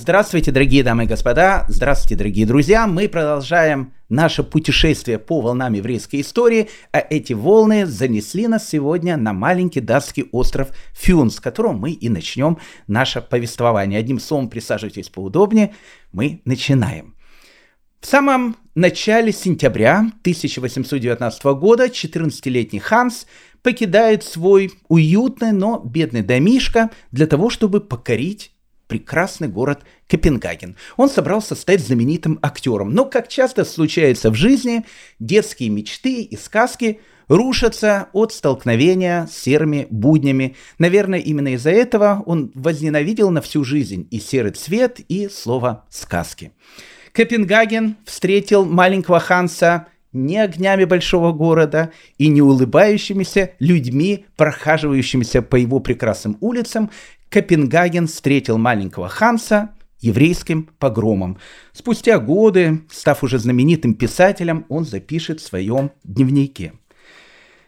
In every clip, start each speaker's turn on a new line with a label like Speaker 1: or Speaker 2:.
Speaker 1: Здравствуйте, дорогие дамы и господа, здравствуйте, дорогие друзья. Мы продолжаем наше путешествие по волнам еврейской истории, а эти волны занесли нас сегодня на маленький датский остров Фюн, с которого мы и начнем наше повествование. Одним словом, присаживайтесь поудобнее, мы начинаем. В самом начале сентября 1819 года 14-летний Ханс покидает свой уютный, но бедный домишко для того, чтобы покорить прекрасный город Копенгаген. Он собрался стать знаменитым актером. Но, как часто случается в жизни, детские мечты и сказки рушатся от столкновения с серыми буднями. Наверное, именно из-за этого он возненавидел на всю жизнь и серый цвет, и слово «сказки». Копенгаген встретил маленького Ханса не огнями большого города и не улыбающимися людьми, прохаживающимися по его прекрасным улицам, Копенгаген встретил маленького Ханса еврейским погромом. Спустя годы, став уже знаменитым писателем, он запишет в своем дневнике.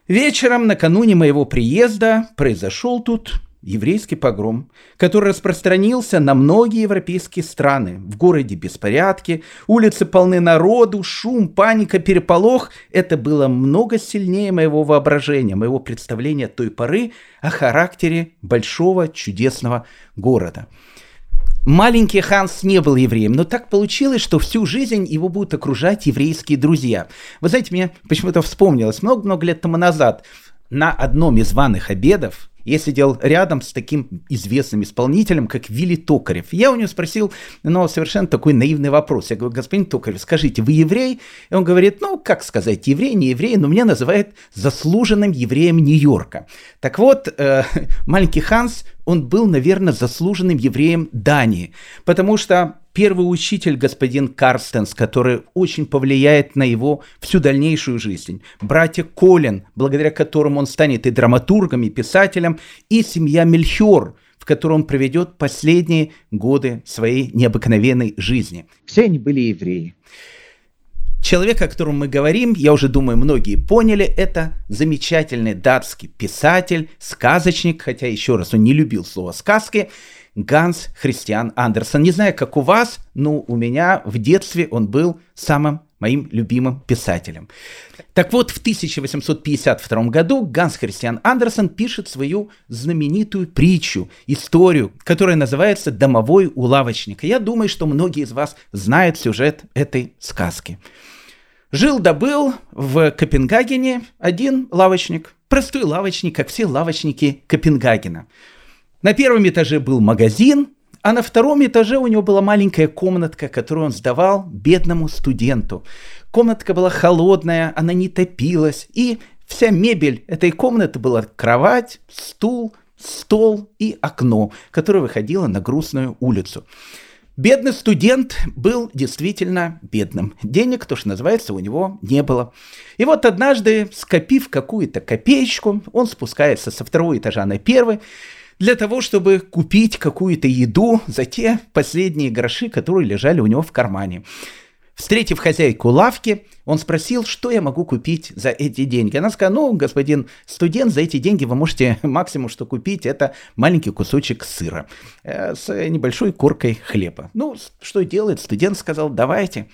Speaker 1: Вечером, накануне моего приезда, произошел тут еврейский погром, который распространился на многие европейские страны. В городе беспорядки, улицы полны народу, шум, паника, переполох. Это было много сильнее моего воображения, моего представления той поры о характере большого чудесного города. Маленький Ханс не был евреем, но так получилось, что всю жизнь его будут окружать еврейские друзья. Вы знаете, мне почему-то вспомнилось много-много лет тому назад на одном из ванных обедов я сидел рядом с таким известным исполнителем, как Вилли Токарев. Я у него спросил, ну, совершенно такой наивный вопрос. Я говорю, господин Токарев, скажите, вы еврей? И он говорит, ну, как сказать, еврей, не еврей, но меня называют заслуженным евреем Нью-Йорка. Так вот, э, маленький Ханс, он был, наверное, заслуженным евреем Дании, потому что первый учитель господин Карстенс, который очень повлияет на его всю дальнейшую жизнь. Братья Колин, благодаря которым он станет и драматургом, и писателем, и семья Мельхиор, в которой он проведет последние годы своей необыкновенной жизни. Все они были евреи. Человек, о котором мы говорим, я уже думаю, многие поняли, это замечательный датский писатель, сказочник, хотя еще раз он не любил слово сказки, Ганс Христиан Андерсон. Не знаю, как у вас, но у меня в детстве он был самым моим любимым писателем. Так вот, в 1852 году Ганс Христиан Андерсон пишет свою знаменитую притчу, историю, которая называется «Домовой у лавочника». Я думаю, что многие из вас знают сюжет этой сказки. Жил-добыл в Копенгагене один лавочник, простой лавочник, как все лавочники Копенгагена – на первом этаже был магазин, а на втором этаже у него была маленькая комнатка, которую он сдавал бедному студенту. Комнатка была холодная, она не топилась, и вся мебель этой комнаты была кровать, стул, стол и окно, которое выходило на грустную улицу. Бедный студент был действительно бедным. Денег, то, что называется, у него не было. И вот однажды, скопив какую-то копеечку, он спускается со второго этажа на первый, для того, чтобы купить какую-то еду за те последние гроши, которые лежали у него в кармане. Встретив хозяйку лавки, он спросил, что я могу купить за эти деньги. Она сказала, ну, господин студент, за эти деньги вы можете максимум, что купить, это маленький кусочек сыра э, с небольшой коркой хлеба. Ну, что делает? Студент сказал, давайте.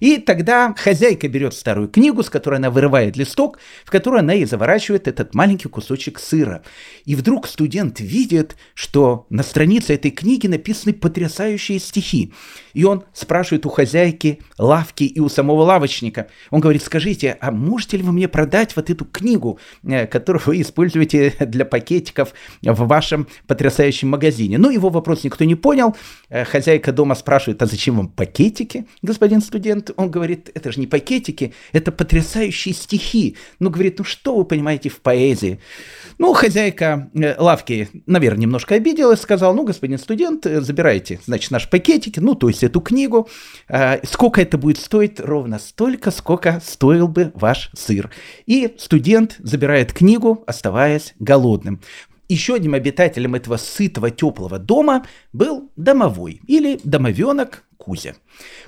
Speaker 1: И тогда хозяйка берет старую книгу, с которой она вырывает листок, в которую она и заворачивает этот маленький кусочек сыра. И вдруг студент видит, что на странице этой книги написаны потрясающие стихи. И он спрашивает у хозяйки лавки и у самого лавочника, он говорит, скажите, а можете ли вы мне продать вот эту книгу, э, которую вы используете для пакетиков в вашем потрясающем магазине? Ну, его вопрос никто не понял. Э, хозяйка дома спрашивает, а зачем вам пакетики, господин студент? Он говорит, это же не пакетики, это потрясающие стихи. Ну, говорит, ну что вы понимаете в поэзии? Ну, хозяйка э, лавки, наверное, немножко обиделась, сказал, ну, господин студент, забирайте, значит, наши пакетики, ну, то есть эту книгу. Сколько это будет стоить? Ровно столько, сколько стоил бы ваш сыр. И студент забирает книгу, оставаясь голодным. Еще одним обитателем этого сытого теплого дома был домовой или домовенок Кузя.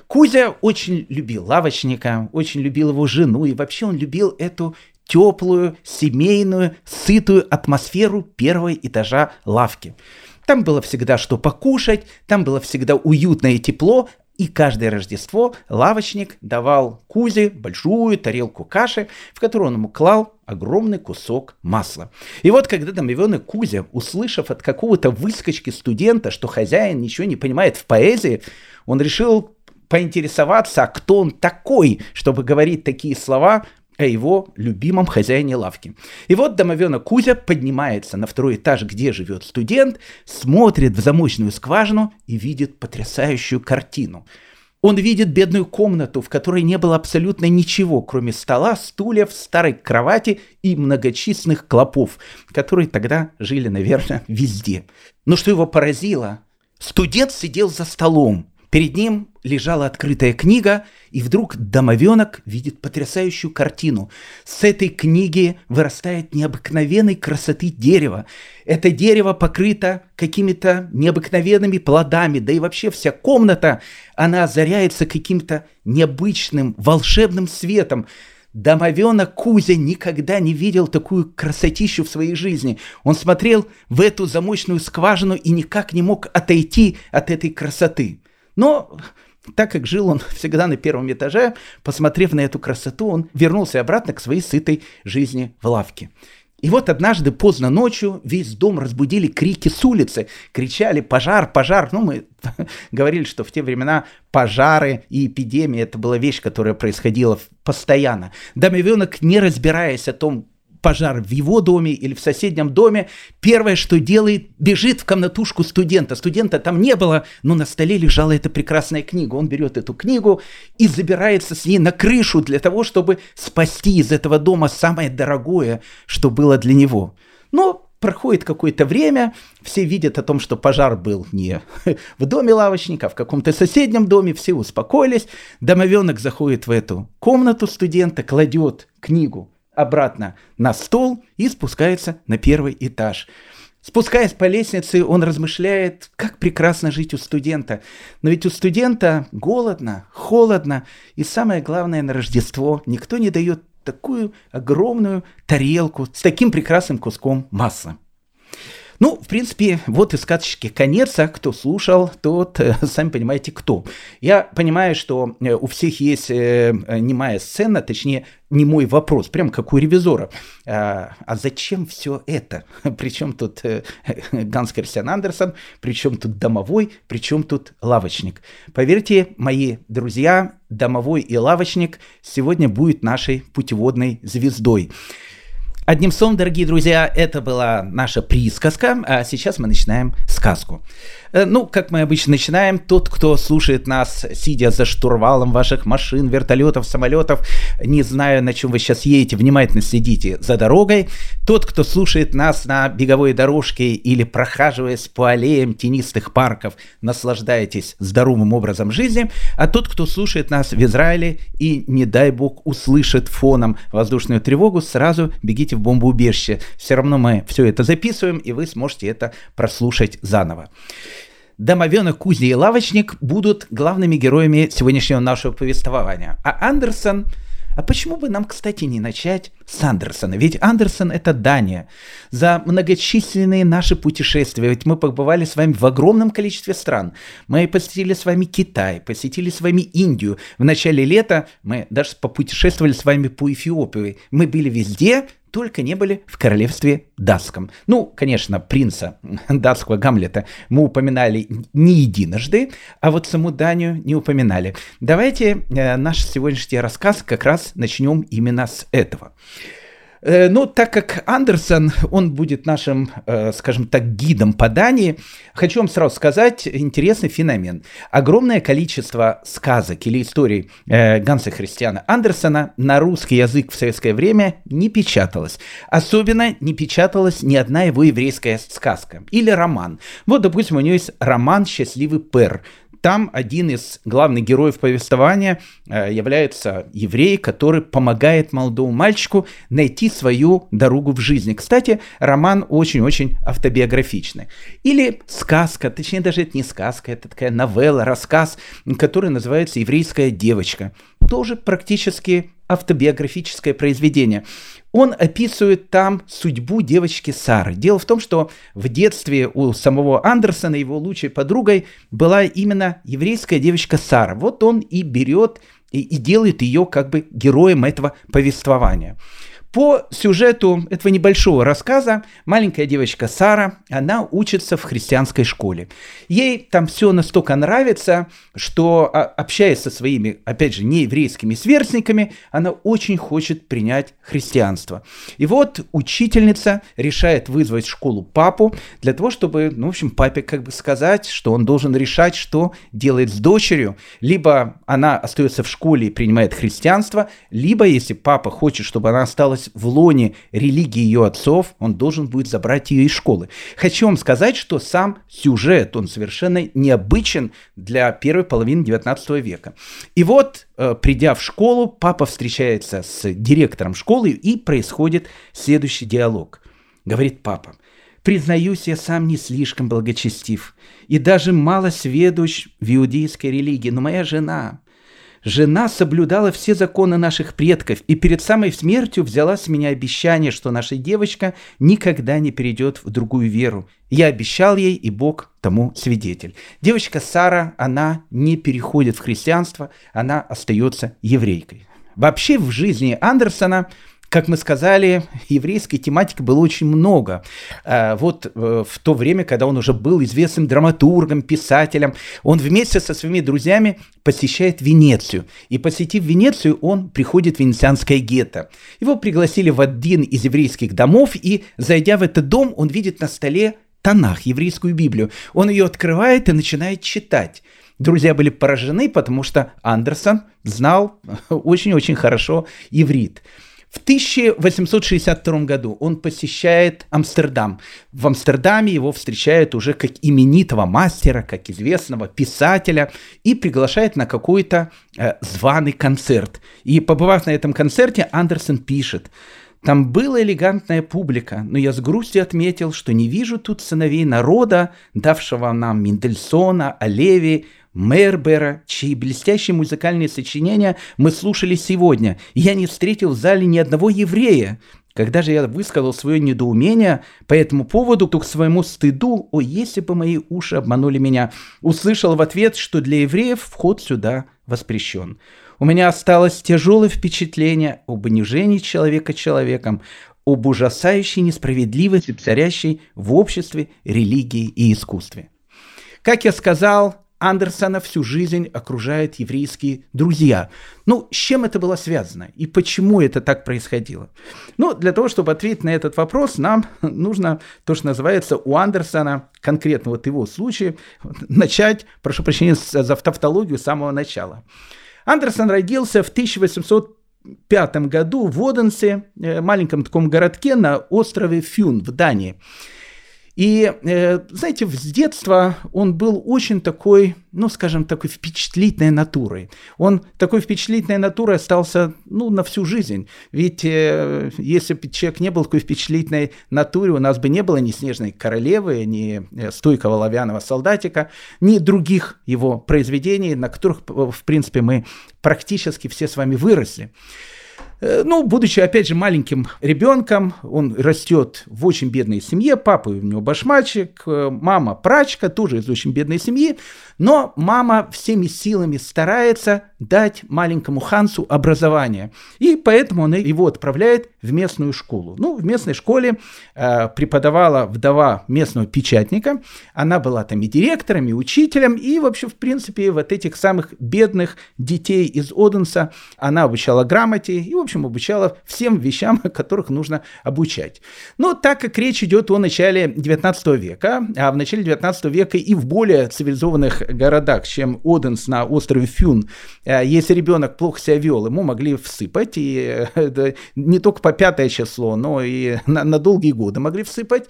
Speaker 1: Кузя очень любил лавочника, очень любил его жену, и вообще он любил эту теплую, семейную, сытую атмосферу первого этажа лавки. Там было всегда что покушать, там было всегда уютно и тепло, и каждое Рождество лавочник давал Кузе большую тарелку каши, в которую он ему клал огромный кусок масла. И вот когда домовенок Кузя, услышав от какого-то выскочки студента, что хозяин ничего не понимает в поэзии, он решил поинтересоваться, а кто он такой, чтобы говорить такие слова о его любимом хозяине лавки. И вот домовенок Кузя поднимается на второй этаж, где живет студент, смотрит в замочную скважину и видит потрясающую картину. Он видит бедную комнату, в которой не было абсолютно ничего, кроме стола, стульев, старой кровати и многочисленных клопов, которые тогда жили, наверное, везде. Но что его поразило, студент сидел за столом, Перед ним лежала открытая книга, и вдруг домовенок видит потрясающую картину. С этой книги вырастает необыкновенной красоты дерево. Это дерево покрыто какими-то необыкновенными плодами, да и вообще вся комната, она озаряется каким-то необычным волшебным светом. Домовенок Кузя никогда не видел такую красотищу в своей жизни. Он смотрел в эту замочную скважину и никак не мог отойти от этой красоты. Но так как жил он всегда на первом этаже, посмотрев на эту красоту, он вернулся обратно к своей сытой жизни в лавке. И вот однажды поздно ночью весь дом разбудили крики с улицы. Кричали «пожар, пожар». Ну, мы говорили, что в те времена пожары и эпидемии – это была вещь, которая происходила постоянно. Домовенок, не разбираясь о том, пожар в его доме или в соседнем доме, первое, что делает, бежит в комнатушку студента. Студента там не было, но на столе лежала эта прекрасная книга. Он берет эту книгу и забирается с ней на крышу для того, чтобы спасти из этого дома самое дорогое, что было для него. Но проходит какое-то время, все видят о том, что пожар был не в доме лавочника, а в каком-то соседнем доме, все успокоились. Домовенок заходит в эту комнату студента, кладет книгу обратно на стол и спускается на первый этаж. Спускаясь по лестнице, он размышляет, как прекрасно жить у студента. Но ведь у студента голодно, холодно, и самое главное, на Рождество никто не дает такую огромную тарелку с таким прекрасным куском масла. Ну, в принципе, вот и сказочки конец, а кто слушал, тот, э, сами понимаете, кто. Я понимаю, что э, у всех есть э, немая сцена, точнее, не мой вопрос, прям как у ревизора. А, а зачем все это? Причем тут Ганс Кристиан Андерсон, причем тут домовой, причем тут лавочник. Поверьте, мои друзья, домовой и лавочник сегодня будет нашей путеводной звездой. Одним словом, дорогие друзья, это была наша присказка, а сейчас мы начинаем сказку. Э, ну, как мы обычно начинаем, тот, кто слушает нас, сидя за штурвалом ваших машин, вертолетов, самолетов, не знаю, на чем вы сейчас едете, внимательно следите за дорогой. Тот, кто слушает нас на беговой дорожке или прохаживаясь по аллеям тенистых парков, наслаждаетесь здоровым образом жизни. А тот, кто слушает нас в Израиле и, не дай бог, услышит фоном воздушную тревогу, сразу бегите в бомбоубежище. Все равно мы все это записываем, и вы сможете это прослушать заново. Домовенок, кузня и лавочник будут главными героями сегодняшнего нашего повествования. А Андерсон а почему бы нам, кстати, не начать с Андерсона? Ведь Андерсон — это Дания. За многочисленные наши путешествия, ведь мы побывали с вами в огромном количестве стран. Мы посетили с вами Китай, посетили с вами Индию. В начале лета мы даже попутешествовали с вами по Эфиопии. Мы были везде, только не были в королевстве датском. Ну, конечно, принца датского Гамлета мы упоминали не единожды, а вот саму Данию не упоминали. Давайте э, наш сегодняшний рассказ как раз начнем именно с этого. Э, ну, так как Андерсон, он будет нашим, э, скажем так, гидом по Дании, хочу вам сразу сказать интересный феномен. Огромное количество сказок или историй э, Ганса Христиана Андерсона на русский язык в советское время не печаталось. Особенно не печаталась ни одна его еврейская сказка или роман. Вот, допустим, у него есть роман «Счастливый Пер», там один из главных героев повествования э, является еврей, который помогает молодому мальчику найти свою дорогу в жизни. Кстати, роман очень-очень автобиографичный. Или сказка, точнее даже это не сказка, это такая новелла, рассказ, который называется «Еврейская девочка». Тоже практически автобиографическое произведение. Он описывает там судьбу девочки Сары. Дело в том, что в детстве у самого Андерсона его лучшей подругой была именно еврейская девочка Сара. Вот он и берет и, и делает ее как бы героем этого повествования. По сюжету этого небольшого рассказа маленькая девочка Сара, она учится в христианской школе. Ей там все настолько нравится, что а, общаясь со своими, опять же, нееврейскими сверстниками, она очень хочет принять христианство. И вот учительница решает вызвать в школу папу для того, чтобы, ну, в общем, папе как бы сказать, что он должен решать, что делает с дочерью. Либо она остается в школе и принимает христианство, либо, если папа хочет, чтобы она осталась осталась в лоне религии ее отцов, он должен будет забрать ее из школы. Хочу вам сказать, что сам сюжет, он совершенно необычен для первой половины 19 века. И вот, э, придя в школу, папа встречается с директором школы, и происходит следующий диалог. Говорит папа, Признаюсь, я сам не слишком благочестив и даже мало сведущ в иудейской религии, но моя жена, Жена соблюдала все законы наших предков и перед самой смертью взяла с меня обещание, что наша девочка никогда не перейдет в другую веру. Я обещал ей, и Бог тому свидетель. Девочка Сара, она не переходит в христианство, она остается еврейкой. Вообще в жизни Андерсона как мы сказали, еврейской тематики было очень много. А, вот э, в то время, когда он уже был известным драматургом, писателем, он вместе со своими друзьями посещает Венецию. И посетив Венецию, он приходит в венецианское гетто. Его пригласили в один из еврейских домов, и, зайдя в этот дом, он видит на столе Танах, еврейскую Библию. Он ее открывает и начинает читать. Друзья были поражены, потому что Андерсон знал очень-очень хорошо иврит. В 1862 году он посещает Амстердам. В Амстердаме его встречают уже как именитого мастера, как известного писателя и приглашает на какой-то э, званый концерт. И побывав на этом концерте, Андерсон пишет, там была элегантная публика, но я с грустью отметил, что не вижу тут сыновей народа, давшего нам Мендельсона, Олеви, Мербера, чьи блестящие музыкальные сочинения мы слушали сегодня. Я не встретил в зале ни одного еврея. Когда же я высказал свое недоумение по этому поводу, то к своему стыду, о, если бы мои уши обманули меня, услышал в ответ, что для евреев вход сюда воспрещен. У меня осталось тяжелое впечатление об унижении человека человеком, об ужасающей несправедливости, царящей в обществе, религии и искусстве. Как я сказал, Андерсона всю жизнь окружают еврейские друзья. Ну, с чем это было связано и почему это так происходило? Ну, для того, чтобы ответить на этот вопрос, нам нужно то, что называется у Андерсона, конкретно вот его случае, начать, прошу прощения за тавтологию, с самого начала. Андерсон родился в 1805 году в Оденсе, э, маленьком таком городке на острове Фюн в Дании. И, э, знаете, с детства он был очень такой, ну, скажем, такой впечатлительной натурой. Он такой впечатлительной натурой остался, ну, на всю жизнь. Ведь э, если бы человек не был такой впечатлительной натурой, у нас бы не было ни «Снежной королевы», ни э, «Стойкого лавяного солдатика», ни других его произведений, на которых, в принципе, мы практически все с вами выросли. Э, ну, будучи, опять же, маленьким ребенком, он растет в очень бедной семье, папа у него башмачик, э, мама прачка, тоже из очень бедной семьи, но мама всеми силами старается дать маленькому Хансу образование, и поэтому он его отправляет в местную школу. Ну, в местной школе э, преподавала вдова местного печатника, она была там и директором, и учителем, и вообще, в принципе, вот этих самых бедных детей из Оденса она обучала грамоте, и, в общем, обучала всем вещам, которых нужно обучать. Но так как речь идет о начале 19 века, а в начале 19 века и в более цивилизованных городах, чем Оденс на острове Фюн, э, если ребенок плохо себя вел, ему могли всыпать, и э, не только по пятое число, но и на, на долгие годы могли всыпать,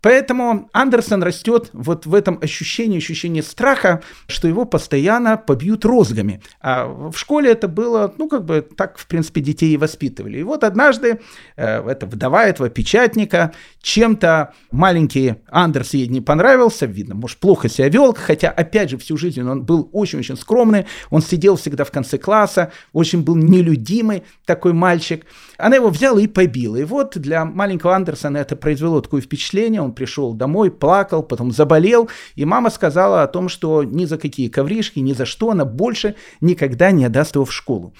Speaker 1: Поэтому Андерсон растет вот в этом ощущении, ощущении страха, что его постоянно побьют розгами. А в школе это было, ну, как бы так, в принципе, детей и воспитывали. И вот однажды э, эта вдова этого печатника чем-то маленький Андерс ей не понравился, видно, может, плохо себя вел, хотя, опять же, всю жизнь он был очень-очень скромный, он сидел всегда в конце класса, очень был нелюдимый такой мальчик. Она его взяла и побила. И вот для маленького Андерсона это произвело такое впечатление, он пришел домой, плакал, потом заболел, и мама сказала о том, что ни за какие ковришки, ни за что она больше никогда не отдаст его в школу.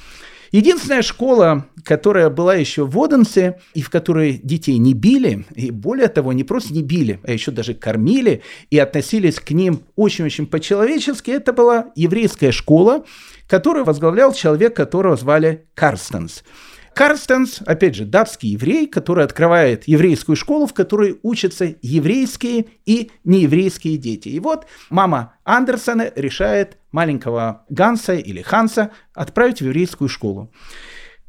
Speaker 1: Единственная школа, которая была еще в Оденсе, и в которой детей не били, и более того, не просто не били, а еще даже кормили и относились к ним очень-очень по-человечески, это была еврейская школа, которую возглавлял человек, которого звали Карстенс. Карстенс, опять же, датский еврей, который открывает еврейскую школу, в которой учатся еврейские и нееврейские дети. И вот мама Андерсона решает маленького Ганса или Ханса отправить в еврейскую школу.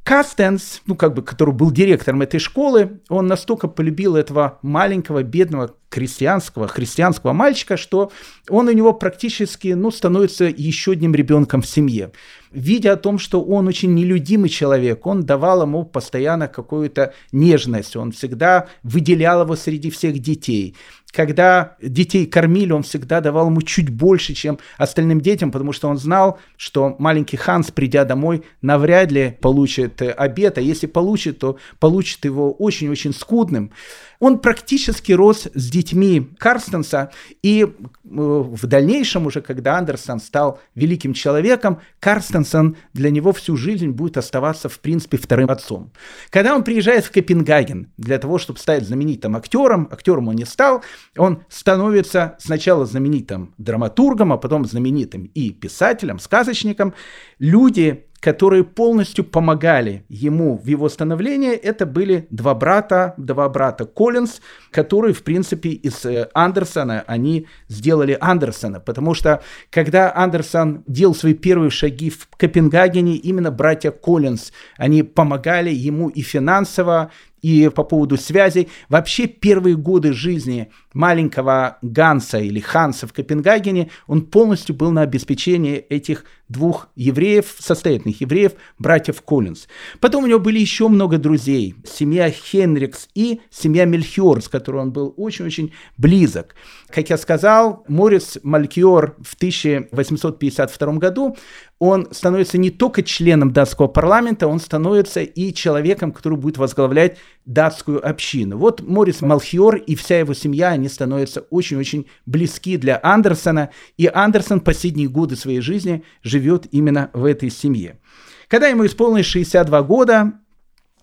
Speaker 1: Кастенс, ну как бы, который был директором этой школы, он настолько полюбил этого маленького, бедного, крестьянского, христианского мальчика, что он у него практически, ну, становится еще одним ребенком в семье. Видя о том, что он очень нелюдимый человек, он давал ему постоянно какую-то нежность, он всегда выделял его среди всех детей. Когда детей кормили, он всегда давал ему чуть больше, чем остальным детям, потому что он знал, что маленький Ханс, придя домой, навряд ли получит обед, а если получит, то получит его очень-очень скудным. Он практически рос с детьми Карстенса, и э, в дальнейшем уже, когда Андерсон стал великим человеком, Карстенсон для него всю жизнь будет оставаться, в принципе, вторым отцом. Когда он приезжает в Копенгаген для того, чтобы стать знаменитым актером, актером он не стал, он становится сначала знаменитым драматургом, а потом знаменитым и писателем, сказочником. Люди которые полностью помогали ему в его становлении, это были два брата, два брата Коллинз, которые, в принципе, из э, Андерсона, они сделали Андерсона, потому что, когда Андерсон делал свои первые шаги в Копенгагене, именно братья Коллинз, они помогали ему и финансово, и по поводу связей. Вообще первые годы жизни маленького Ганса или Ханса в Копенгагене, он полностью был на обеспечении этих двух евреев, состоятельных евреев, братьев Коллинз. Потом у него были еще много друзей. Семья Хенрикс и семья Мельхиор, с которой он был очень-очень близок. Как я сказал, Морис Малькиор в 1852 году он становится не только членом датского парламента, он становится и человеком, который будет возглавлять датскую общину. Вот Морис Малхиор и вся его семья, они становятся очень-очень близки для Андерсона, и Андерсон последние годы своей жизни живет именно в этой семье. Когда ему исполнилось 62 года,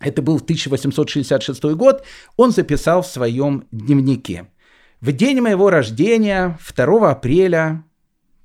Speaker 1: это был 1866 год, он записал в своем дневнике. В день моего рождения, 2 апреля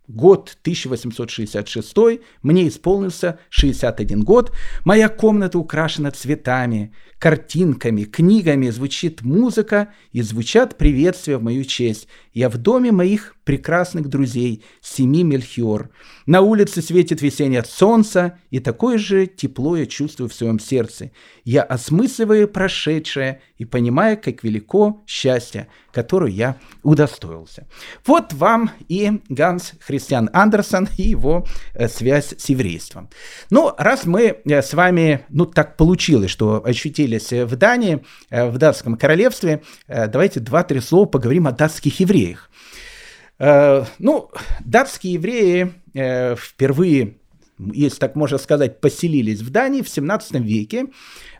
Speaker 1: год 1866, мне исполнился 61 год, моя комната украшена цветами, картинками, книгами, звучит музыка и звучат приветствия в мою честь. Я в доме моих прекрасных друзей, семи Мельхиор. На улице светит весеннее солнце, и такое же тепло я чувствую в своем сердце. Я осмысливаю прошедшее и понимаю, как велико счастье, которое я удостоился. Вот вам и Ганс Христиан Андерсон и его э, связь с еврейством. Ну, раз мы э, с вами, ну, так получилось, что ощутились в Дании, э, в датском королевстве, давайте два-три слова поговорим о датских евреях. Э, ну, датские евреи э, впервые, если так можно сказать, поселились в Дании в 17 веке.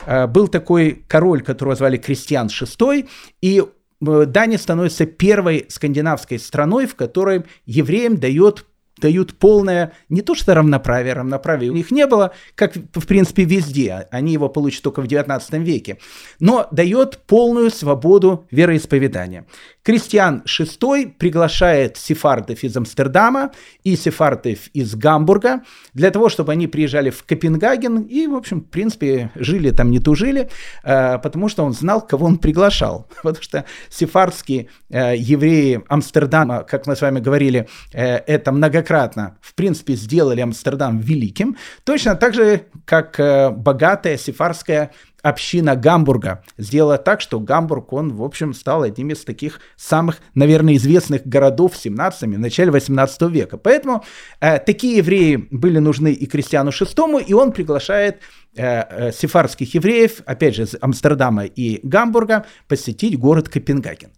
Speaker 1: Э, был такой король, которого звали Кристиан VI, и Дания становится первой скандинавской страной, в которой евреям дает дают полное, не то что равноправие, равноправия у них не было, как в принципе везде, они его получат только в 19 веке, но дает полную свободу вероисповедания. Кристиан VI приглашает сефардов из Амстердама и сефардов из Гамбурга для того, чтобы они приезжали в Копенгаген и, в общем, в принципе, жили там, не тужили, э, потому что он знал, кого он приглашал. Потому что сефардские э, евреи Амстердама, как мы с вами говорили, э, это многократно, в принципе, сделали Амстердам великим, точно так же, как богатая сефардская община Гамбурга сделала так, что Гамбург, он, в общем, стал одним из таких самых, наверное, известных городов в 17 и начале 18 века. Поэтому э, такие евреи были нужны и крестьяну VI, и он приглашает э, э, сефардских евреев, опять же, из Амстердама и Гамбурга, посетить город Копенгаген.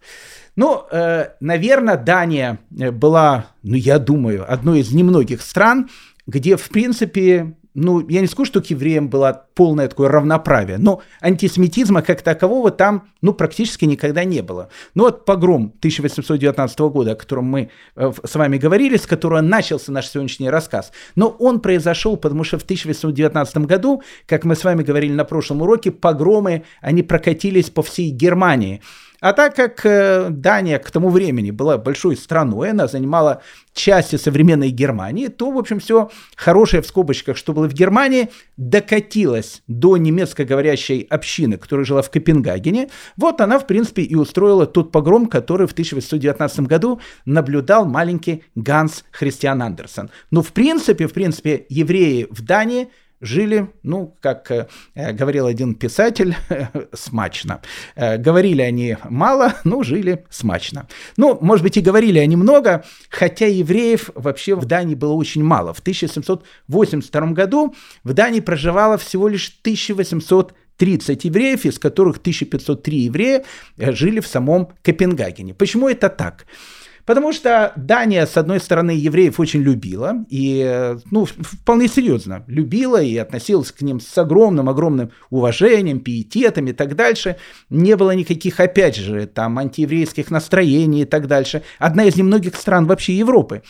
Speaker 1: Ну, э, наверное, Дания э, была, ну, я думаю, одной из немногих стран, где, в принципе, ну, я не скажу, что к евреям было полное такое равноправие, но антисемитизма как такового там, ну, практически никогда не было. Ну, вот погром 1819 года, о котором мы э, с вами говорили, с которого начался наш сегодняшний рассказ, но он произошел, потому что в 1819 году, как мы с вами говорили на прошлом уроке, погромы, они прокатились по всей Германии. А так как э, Дания к тому времени была большой страной, она занимала части современной Германии, то, в общем, все хорошее в скобочках, что было в Германии, докатилось до немецкоговорящей общины, которая жила в Копенгагене. Вот она, в принципе, и устроила тот погром, который в 1819 году наблюдал маленький Ганс Христиан Андерсон. Но, в принципе, в принципе, евреи в Дании – жили, ну, как э, говорил один писатель, смачно. Э, говорили они мало, но жили смачно. Ну, может быть, и говорили они много, хотя евреев вообще в Дании было очень мало. В 1782 году в Дании проживало всего лишь 1800 30 евреев, из которых 1503 еврея э, жили в самом Копенгагене. Почему это так? Потому что Дания, с одной стороны, евреев очень любила, и, ну, вполне серьезно любила и относилась к ним с огромным-огромным уважением, пиететом и так дальше. Не было никаких, опять же, там, антиеврейских настроений и так дальше. Одна из немногих стран вообще Европы.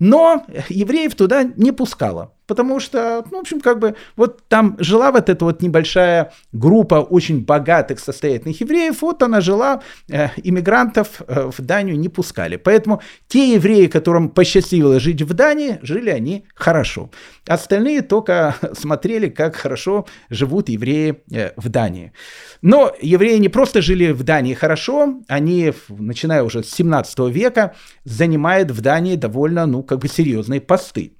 Speaker 1: Но евреев туда не пускала потому что, ну, в общем, как бы вот там жила вот эта вот небольшая группа очень богатых, состоятельных евреев, вот она жила, э, иммигрантов э, в Данию не пускали. Поэтому те евреи, которым посчастливилось жить в Дании, жили они хорошо. Остальные только смотрели, как хорошо живут евреи э, в Дании. Но евреи не просто жили в Дании хорошо, они, начиная уже с 17 века, занимают в Дании довольно, ну, как бы серьезные посты.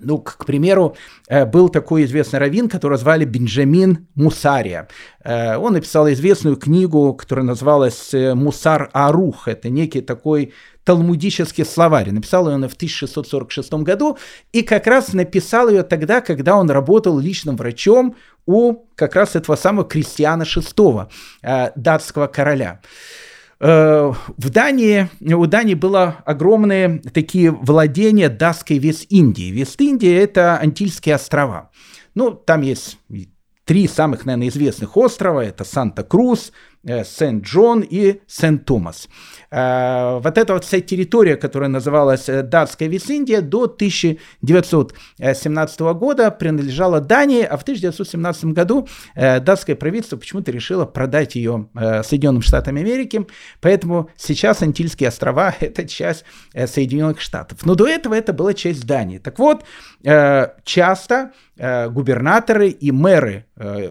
Speaker 1: Ну, к, примеру, э, был такой известный раввин, которого звали Бенджамин Мусария. Э, он написал известную книгу, которая называлась э, «Мусар Арух». Это некий такой талмудический словарь. Написал ее он в 1646 году и как раз написал ее тогда, когда он работал личным врачом у как раз этого самого Кристиана VI, датского короля. Э, в Дании, у Дании было огромные такие владения датской Вест-Индии. Вест-Индия – это Антильские острова. Ну, там есть три самых, наверное, известных острова. Это Санта-Крус, Сент-Джон и Сент-Томас. Э, вот эта вот вся территория, которая называлась э, Датская Вест-Индия, до 1917 года принадлежала Дании, а в 1917 году датское правительство почему-то решило продать ее Соединенным Штатам Америки, поэтому сейчас Антильские острова – это часть Соединенных Штатов. Но до этого это была часть Дании. Так вот, часто губернаторы и мэры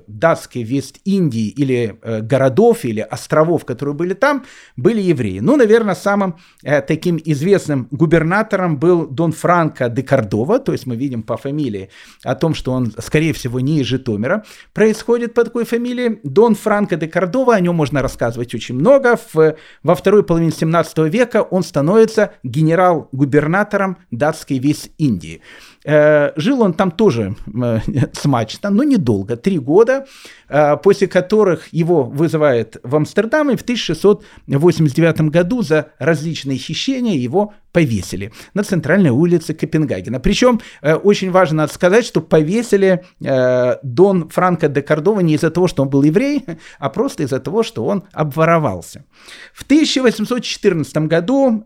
Speaker 1: датской Вест-Индии или городов или островов, которые были там, были евреи. Ну, наверное, самым э, таким известным губернатором был Дон Франко де Кордова, то есть мы видим по фамилии о том, что он, скорее всего, не из Житомира, происходит по такой фамилии. Дон Франко де Кордова, о нем можно рассказывать очень много. В, во второй половине 17 века он становится генерал-губернатором датской весь Индии. Э, жил он там тоже смачно, но недолго, три года, э, после которых его вызывают в Амстердам, и в 1689 году за различные хищения его повесили на центральной улице Копенгагена. Причем очень важно сказать, что повесили Дон Франко де Кордова не из-за того, что он был еврей, а просто из-за того, что он обворовался. В 1814 году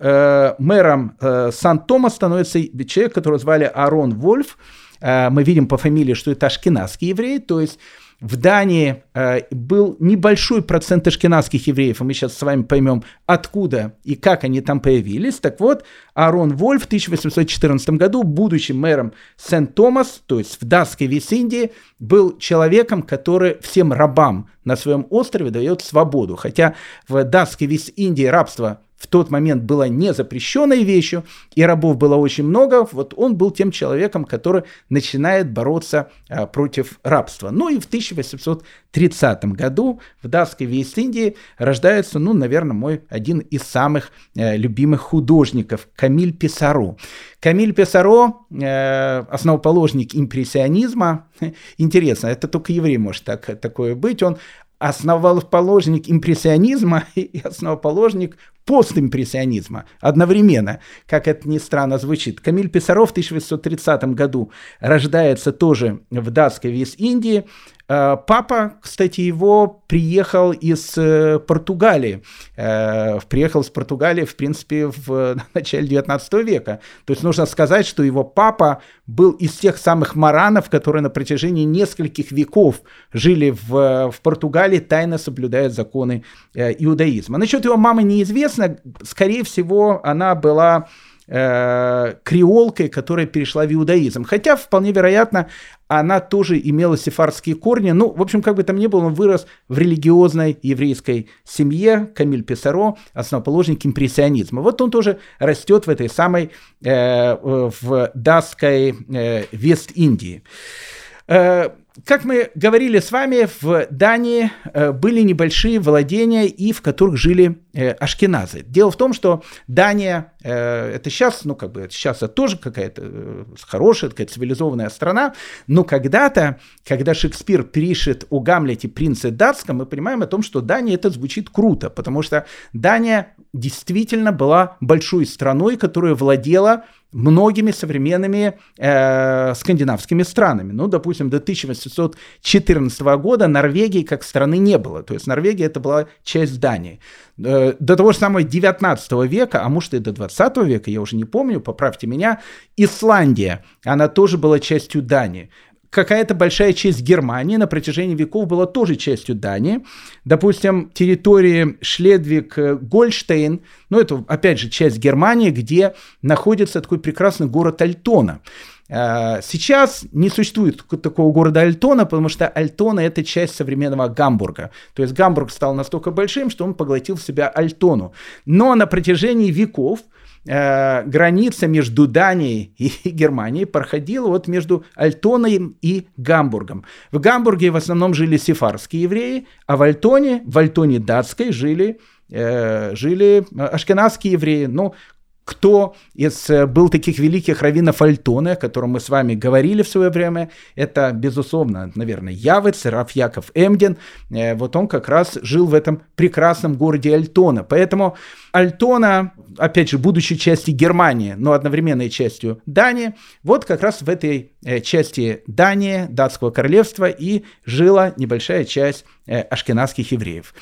Speaker 1: мэром Сан-Тома становится человек, которого звали Арон Вольф. Э, мы видим по фамилии, что это ашкенадский еврей, то есть в Дании э, был небольшой процент ашкенадских евреев, и мы сейчас с вами поймем, откуда и как они там появились. Так вот, Арон Вольф в 1814 году, будучи мэром Сент-Томас, то есть в датской Вест-Индии, был человеком, который всем рабам на своем острове дает свободу. Хотя в датской Вест-Индии рабство в тот момент была не запрещенной вещью, и рабов было очень много, вот он был тем человеком, который начинает бороться а, против рабства. Ну и в 1830 году в датской Вест-Индии рождается, ну, наверное, мой один из самых э, любимых художников, Камиль Писаро. Камиль Писаро, э, основоположник импрессионизма, интересно, это только еврей может так, такое быть, он основоположник импрессионизма и основоположник постимпрессионизма одновременно, как это ни странно звучит. Камиль Писаров в 1830 году рождается тоже в датской Вест-Индии, Э, папа, кстати, его приехал из э, Португалии. Э, приехал из Португалии, в принципе, в начале 19 века. То есть нужно сказать, что его папа был из тех самых маранов, которые на протяжении нескольких веков жили в, в Португалии, тайно соблюдая законы иудаизма. Насчет его мамы неизвестно. Скорее всего, она была э, креолкой, которая перешла в иудаизм. Хотя, вполне вероятно, она тоже имела сефардские корни. Ну, в общем, как бы там ни было, он вырос в религиозной еврейской семье. Камиль Писаро, основоположник импрессионизма. Вот он тоже растет в этой самой, э, в датской э, Вест-Индии. Э, как мы говорили с вами, в Дании э, были небольшие владения, и в которых жили э, ашкеназы. Дело в том, что Дания, э, это сейчас, ну как бы сейчас это тоже какая-то хорошая, такая цивилизованная страна, но когда-то, когда Шекспир пишет о Гамлете принце датском, мы понимаем о том, что Дания это звучит круто, потому что Дания действительно была большой страной, которая владела многими современными э, скандинавскими странами. Ну, допустим, до 1814 года Норвегии как страны не было. То есть Норвегия это была часть Дании. Э, до того же самого 19 века, а может и до 20 века, я уже не помню, поправьте меня, Исландия, она тоже была частью Дании какая-то большая часть Германии на протяжении веков была тоже частью Дании. Допустим, территории Шледвиг-Гольштейн, ну это опять же часть Германии, где находится такой прекрасный город Альтона. А, сейчас не существует такого города Альтона, потому что Альтона это часть современного Гамбурга. То есть Гамбург стал настолько большим, что он поглотил в себя Альтону. Но на протяжении веков э, граница между Данией и Германией проходила вот между Альтоной и Гамбургом. В Гамбурге в основном жили сефарские евреи, а в Альтоне, в Альтоне датской жили э, жили ашкенадские евреи. Ну, кто из э, был таких великих раввинов Альтоны, о котором мы с вами говорили в свое время, это, безусловно, наверное, Явец, Раф Яков Эмден. Э, вот он как раз жил в этом прекрасном городе Альтона. Поэтому Альтона, опять же, будучи частью Германии, но одновременно и частью Дании, вот как раз в этой э, части Дании, датского королевства, и жила небольшая часть ашкенадских евреев.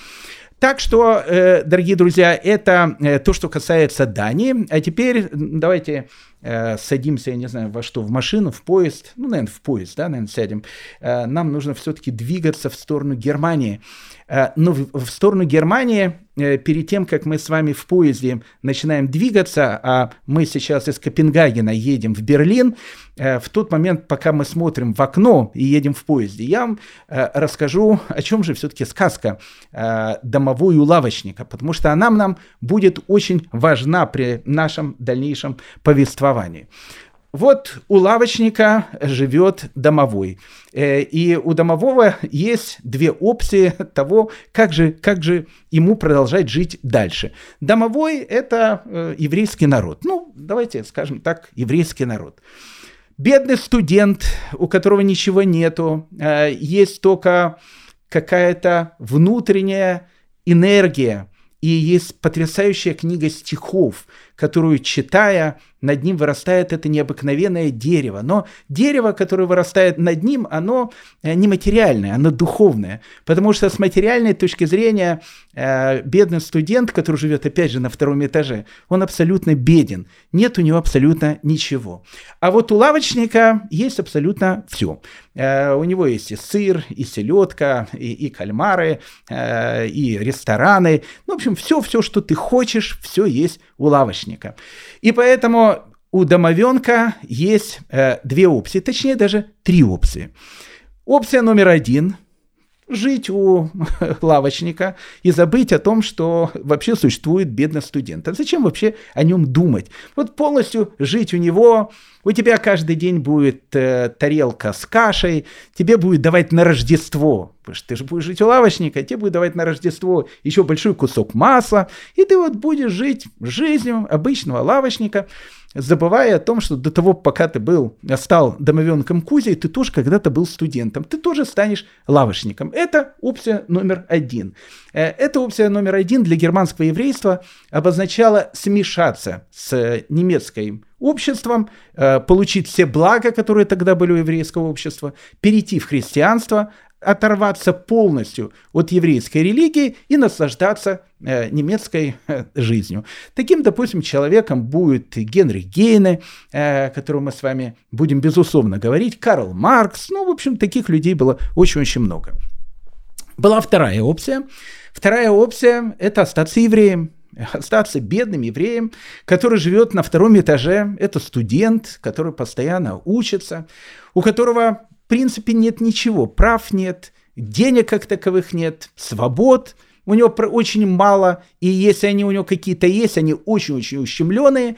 Speaker 1: Так что, э, дорогие друзья, это э, то, что касается Дании. А теперь давайте э, садимся, я не знаю, во что, в машину, в поезд. Ну, наверное, в поезд, да, наверное, сядем. Нам нужно все-таки двигаться в сторону Германии. Э, но в, в сторону Германии, э, перед тем, как мы с вами в поезде начинаем двигаться, а мы сейчас из Копенгагена едем в Берлин, э, в тот момент, пока мы смотрим в окно и едем в поезде, я вам расскажу, о чем же все-таки сказка «Домовой у лавочника», потому что она нам будет очень важна при нашем дальнейшем повествовании. Вот у лавочника живет домовой. Э, и у домового есть две опции того, как же, как же ему продолжать жить дальше. Домовой – это э, еврейский народ. Ну, давайте скажем так, еврейский народ. Бедный студент, у которого ничего нету, э, есть только какая-то внутренняя энергия, и есть потрясающая книга стихов, которую, читая, над ним вырастает это необыкновенное дерево. Но дерево, которое вырастает над ним, оно э, нематериальное, оно духовное. Потому что с материальной точки зрения э, бедный студент, который живет опять же на втором этаже, он абсолютно беден. Нет у него абсолютно ничего. А вот у лавочника есть абсолютно все. Э, у него есть и сыр, и селедка, и, и кальмары, и рестораны. Ну, в общем, все-все, что ты хочешь, все есть у лавочника. И поэтому у домовенка есть э, две опции, точнее даже три опции. Опция номер один жить у лавочника и забыть о том, что вообще существует бедный студент. А зачем вообще о нем думать? Вот полностью жить у него, у тебя каждый день будет э, тарелка с кашей, тебе будет давать на Рождество, потому что ты же будешь жить у лавочника, тебе будет давать на Рождество еще большой кусок масла, и ты вот будешь жить жизнью обычного лавочника, забывая о том, что до того, пока ты был, стал домовенком Кузей, ты тоже когда-то был студентом, ты тоже станешь лавочником. Это опция номер один. Э, эта опция номер один для германского еврейства обозначала смешаться с немецким обществом, э, получить все блага, которые тогда были у еврейского общества, перейти в христианство, оторваться полностью от еврейской религии и наслаждаться э, немецкой э, жизнью. Таким, допустим, человеком будет Генри Гейне, э, которого мы с вами будем безусловно говорить, Карл Маркс, ну, в общем, таких людей было очень-очень много. Была вторая опция. Вторая опция – это остаться евреем, остаться бедным евреем, который живет на втором этаже. Это студент, который постоянно учится, у которого в принципе нет ничего, прав нет, денег как таковых нет, свобод у него очень мало, и если они у него какие-то есть, они очень-очень ущемленные.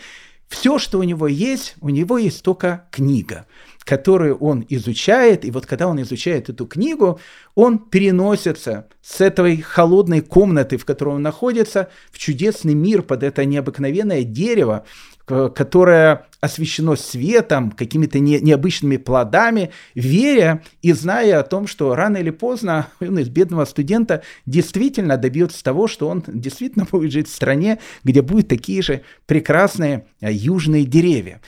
Speaker 1: Все, что у него есть, у него есть только книга, которую он изучает, и вот когда он изучает эту книгу, он переносится с этой холодной комнаты, в которой он находится, в чудесный мир под это необыкновенное дерево, которое освещено светом, какими-то не, необычными плодами, веря и зная о том, что рано или поздно он из бедного студента действительно добьется того, что он действительно будет жить в стране, где будут такие же прекрасные э, южные деревья.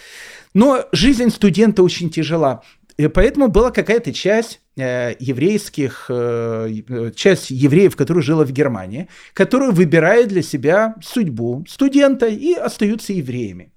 Speaker 1: Но жизнь студента очень тяжела. И поэтому была какая-то часть э, еврейских, э, часть евреев, которая жила в Германии, которая выбирает для себя судьбу студента и остаются евреями.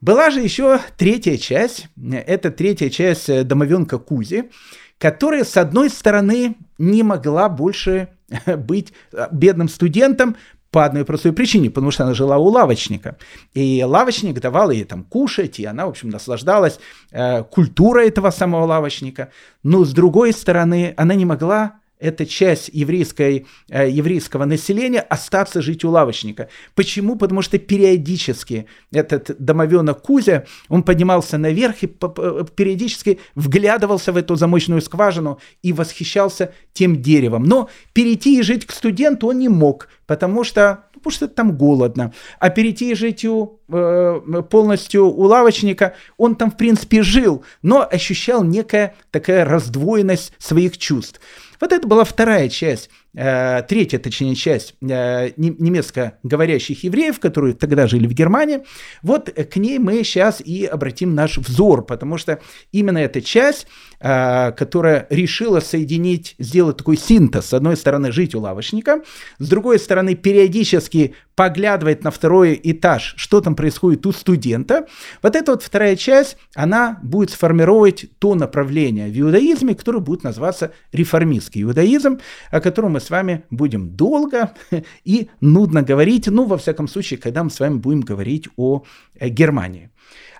Speaker 1: Была же еще третья часть, это третья часть э, домовенка Кузи, которая, с одной стороны, не могла больше быть э, бедным студентом, по одной простой причине, потому что она жила у лавочника. И лавочник давал ей там кушать, и она, в общем, наслаждалась э, культурой этого самого лавочника. Но, с другой стороны, она не могла эта часть еврейской, э, еврейского населения остаться жить у лавочника. Почему? Потому что периодически этот домовенок Кузя, он поднимался наверх и периодически вглядывался в эту замочную скважину и восхищался тем деревом. Но перейти и жить к студенту он не мог, потому что, ну, потому что там голодно. А перейти и жить у, э, полностью у лавочника, он там в принципе жил, но ощущал некая такая раздвоенность своих чувств. Вот это была вторая часть третья, точнее, часть э, немецко говорящих евреев, которые тогда жили в Германии, вот к ней мы сейчас и обратим наш взор, потому что именно эта часть, э, которая решила соединить, сделать такой синтез, с одной стороны, жить у лавочника, с другой стороны, периодически поглядывать на второй этаж, что там происходит у студента, вот эта вот вторая часть, она будет сформировать то направление в иудаизме, которое будет называться реформистский иудаизм, о котором мы с вами будем долго и нудно говорить, ну, во всяком случае, когда мы с вами будем говорить о э, Германии.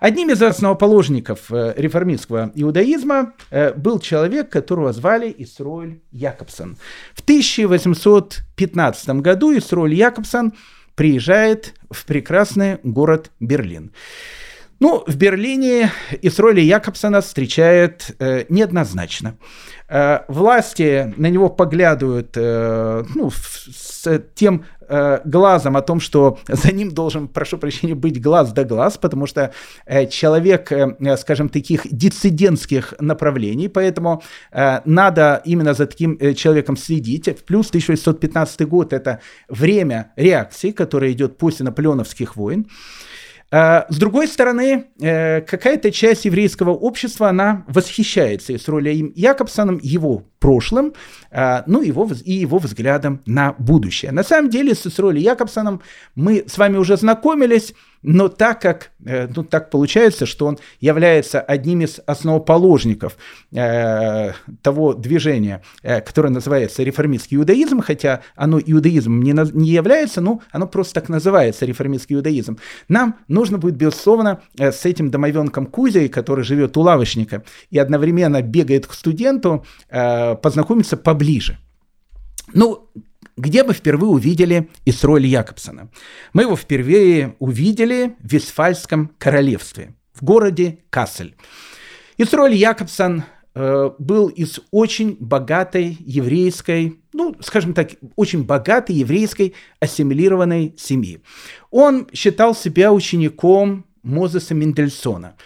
Speaker 1: Одним из основоположников э, реформистского иудаизма э, был человек, которого звали Исроэль Якобсон. В 1815 году Исроэль Якобсон приезжает в прекрасный город Берлин. Ну, в Берлине Исроэля Якобсона встречает э, неоднозначно. Э, власти на него поглядывают э, ну, с тем э, глазом о том, что за ним должен, прошу прощения, быть глаз да глаз, потому что э, человек, э, скажем, таких диссидентских направлений, поэтому э, надо именно за таким э, человеком следить. Плюс 1615 год – это время реакции, которая идет после наполеоновских войн. С другой стороны, э, какая-то часть еврейского общества, она восхищается с ролью Якобсоном, его прошлым, а, ну его, и его взглядом на будущее. На самом деле с Исроли Якобсоном мы с вами уже знакомились, но так как, э, ну так получается, что он является одним из основоположников э, того движения, э, которое называется реформистский иудаизм, хотя оно иудаизмом не, не является, но оно просто так называется, реформистский иудаизм, нам нужно будет, безусловно, э, с этим домовенком Кузей, который живет у лавочника и одновременно бегает к студенту, э, познакомиться поближе. Ну, где мы впервые увидели Исроэля Якобсона? Мы его впервые увидели в Вестфальском королевстве, в городе Кассель. Исроэль Якобсон э, был из очень богатой еврейской, ну, скажем так, очень богатой еврейской ассимилированной семьи. Он считал себя учеником Мозеса Мендельсона.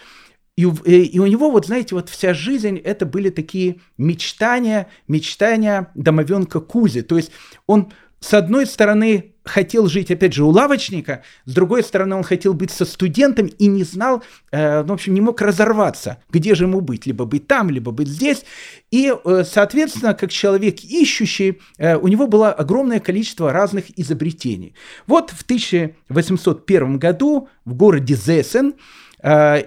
Speaker 1: И, э, и у него, вот знаете, вот вся жизнь это были такие мечтания, мечтания домовенка Кузи. То есть он с одной стороны хотел жить, опять же, у лавочника, с другой стороны, он хотел быть со студентом и не знал, э, ну, в общем, не мог разорваться, где же ему быть, либо быть там, либо быть здесь. И, э, соответственно, как человек ищущий, э, у него было огромное количество разных изобретений. Вот в 1801 году в городе Зесен Э,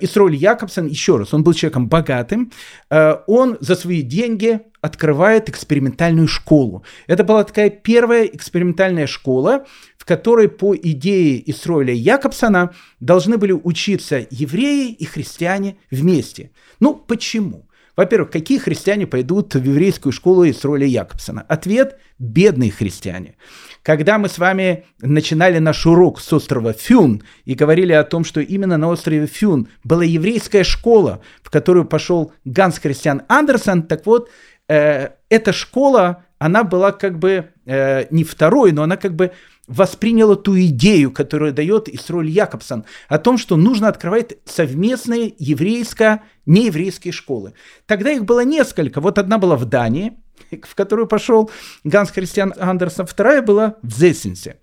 Speaker 1: Исроль Якобсон, еще раз, он был человеком богатым, э, он за свои деньги открывает экспериментальную школу. Это была такая первая экспериментальная школа, в которой по идее Исроиля Якобсона должны были учиться евреи и христиане вместе. Ну, почему? Во-первых, какие христиане пойдут в еврейскую школу Исроиля Якобсона? Ответ – бедные христиане. Когда мы с вами начинали наш урок с острова Фюн и говорили о том, что именно на острове Фюн была еврейская школа, в которую пошел Ганс Христиан Андерсон, так вот, э, эта школа, она была как бы э, не второй, но она как бы восприняла ту идею, которую дает Исроль Якобсон, о том, что нужно открывать совместные еврейско-нееврейские школы. Тогда их было несколько. Вот одна была в Дании, в которую пошел Ганс Христиан Андерсон, вторая была в Зессенсе.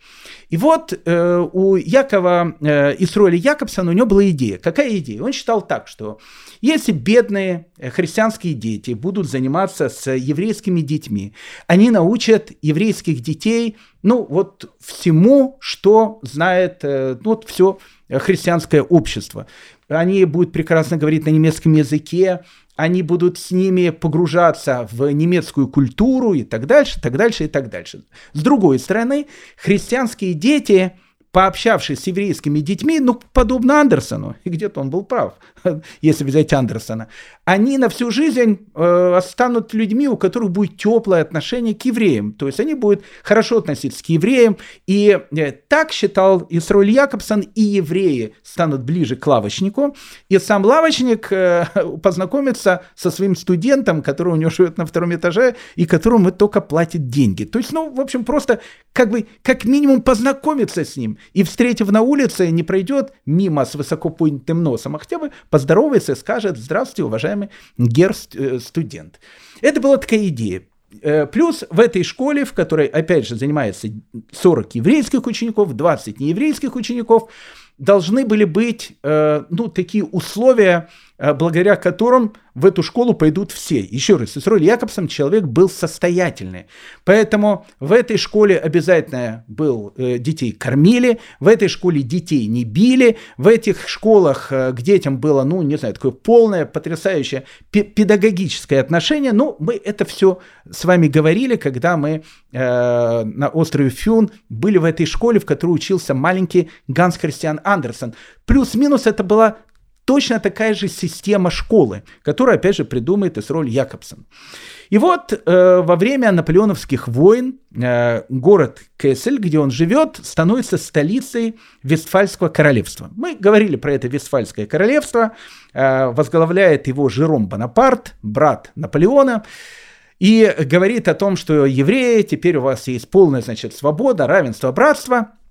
Speaker 1: И вот э, у Якова э, Исроэля Якобсона у него была идея. Какая идея? Он считал так, что если бедные э, христианские дети будут заниматься с еврейскими детьми, они научат еврейских детей, ну, вот всему, что знает, э, ну, вот все христианское общество. Они будут прекрасно говорить на немецком языке, они будут с ними погружаться в немецкую культуру и так дальше, так дальше и так дальше. С другой стороны, христианские дети пообщавшись с еврейскими детьми, ну, подобно Андерсону, и где-то он был прав, если взять Андерсона, они на всю жизнь э, станут людьми, у которых будет теплое отношение к евреям. То есть они будут хорошо относиться к евреям. И э, так считал Исроль Якобсон, и евреи станут ближе к лавочнику. И сам лавочник э, познакомится со своим студентом, который у него живет на втором этаже, и которому только платит деньги. То есть, ну, в общем, просто как бы, как минимум познакомиться с ним и, встретив на улице, не пройдет мимо с высоко поднятым носом, а хотя бы поздоровается и скажет «Здравствуйте, уважаемый гер-студент». Это была такая идея. Э, плюс в этой школе, в которой, опять же, занимается 40 еврейских учеников, 20 нееврейских учеников, должны были быть э, ну, такие условия, благодаря которым в эту школу пойдут все. Еще раз, Исроль Якобсон человек был состоятельный. Поэтому в этой школе обязательно был, э, детей кормили, в этой школе детей не били, в этих школах э, к детям было, ну, не знаю, такое полное, потрясающее педагогическое отношение. Ну, мы это все с вами говорили, когда мы э, на острове Фюн были в этой школе, в которой учился маленький Ганс Христиан Андерсон. Плюс-минус это была точно такая же система школы, которую, опять же, придумает Исроль Якобсон. И вот э, во время наполеоновских войн э, город Кессель, где он живет, становится столицей Вестфальского королевства. Мы говорили про это Вестфальское королевство, э, возглавляет его Жером Бонапарт, брат Наполеона. И говорит о том, что евреи, теперь у вас есть полная, значит, свобода, равенство, братство –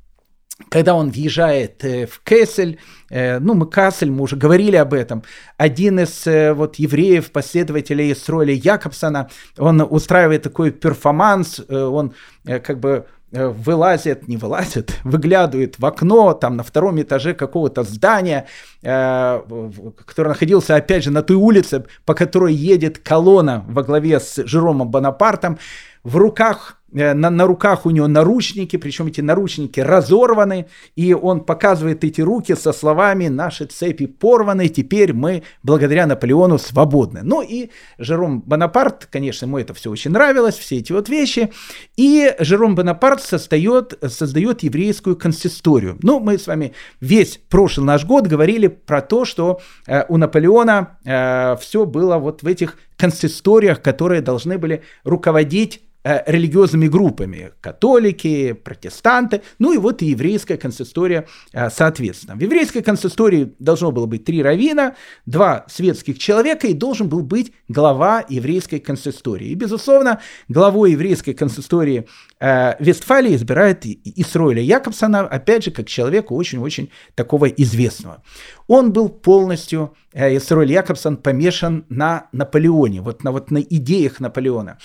Speaker 1: когда он въезжает э, в Кессель, э, ну, мы Кассель, мы уже говорили об этом, один из э, вот евреев, последователей Исроиля Якобсона, он устраивает такой перформанс, он как бы вылазит, не вылазит, выглядывает в окно, там на втором этаже какого-то здания, которое находился, опять же, на той улице, по которой едет колонна во главе с Жеромом Бонапартом, в руках э, на, на руках у него наручники, причем эти наручники разорваны, и он показывает эти руки со словами «наши цепи порваны, теперь мы благодаря Наполеону свободны». Ну и Жером Бонапарт, конечно, ему это все очень нравилось, все эти вот вещи, и Жером Бонапарт создает, создает еврейскую консисторию. Ну, мы с вами весь прошлый наш год говорили про то, что э, у Наполеона э, все было вот в этих консисториях, которые должны были руководить Э, религиозными группами, католики, протестанты, ну и вот и еврейская консистория э, соответственно. В еврейской консистории должно было быть три равина, два светских человека и должен был быть глава еврейской консистории. И, безусловно, главой еврейской консистории э, Вестфалии избирает Исроиля Якобсона, опять же, как человека очень-очень такого известного. Он был полностью, э, Исроиль Якобсон, помешан на Наполеоне, вот на, вот на идеях Наполеона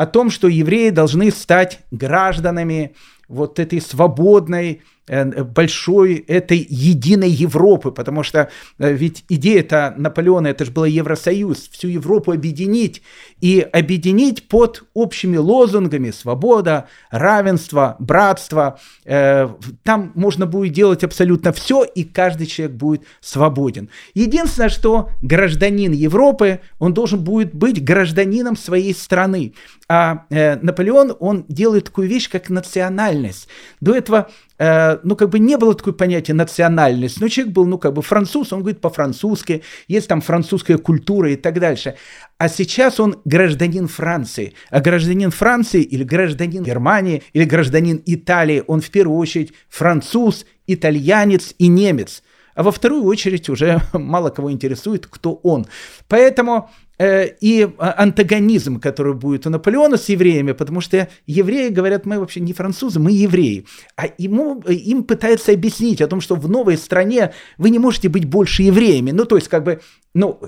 Speaker 1: о том, что евреи должны стать гражданами вот этой свободной, Э, большой этой единой Европы, потому что э, ведь идея-то Наполеона, это же был Евросоюз, всю Европу объединить, и объединить под общими лозунгами свобода, равенство, братство. Э, там можно будет делать абсолютно все, и каждый человек будет свободен. Единственное, что гражданин Европы, он должен будет быть гражданином своей страны. А Наполеон, он делает такую вещь, как национальность. До этого Э, ну, как бы не было такое понятия национальность, но человек был, ну, как бы француз, он говорит по-французски, есть там французская культура и так дальше. А сейчас он гражданин Франции. А гражданин Франции или гражданин Германии или гражданин Италии, он в первую очередь француз, итальянец и немец. А во вторую очередь уже мало кого интересует, кто он. Поэтому Э, и антагонизм, который будет у Наполеона с евреями, потому что евреи говорят, мы вообще не французы, мы евреи. А ему, им пытаются объяснить о том, что в новой стране вы не можете быть больше евреями. Ну, то есть, как бы, ну,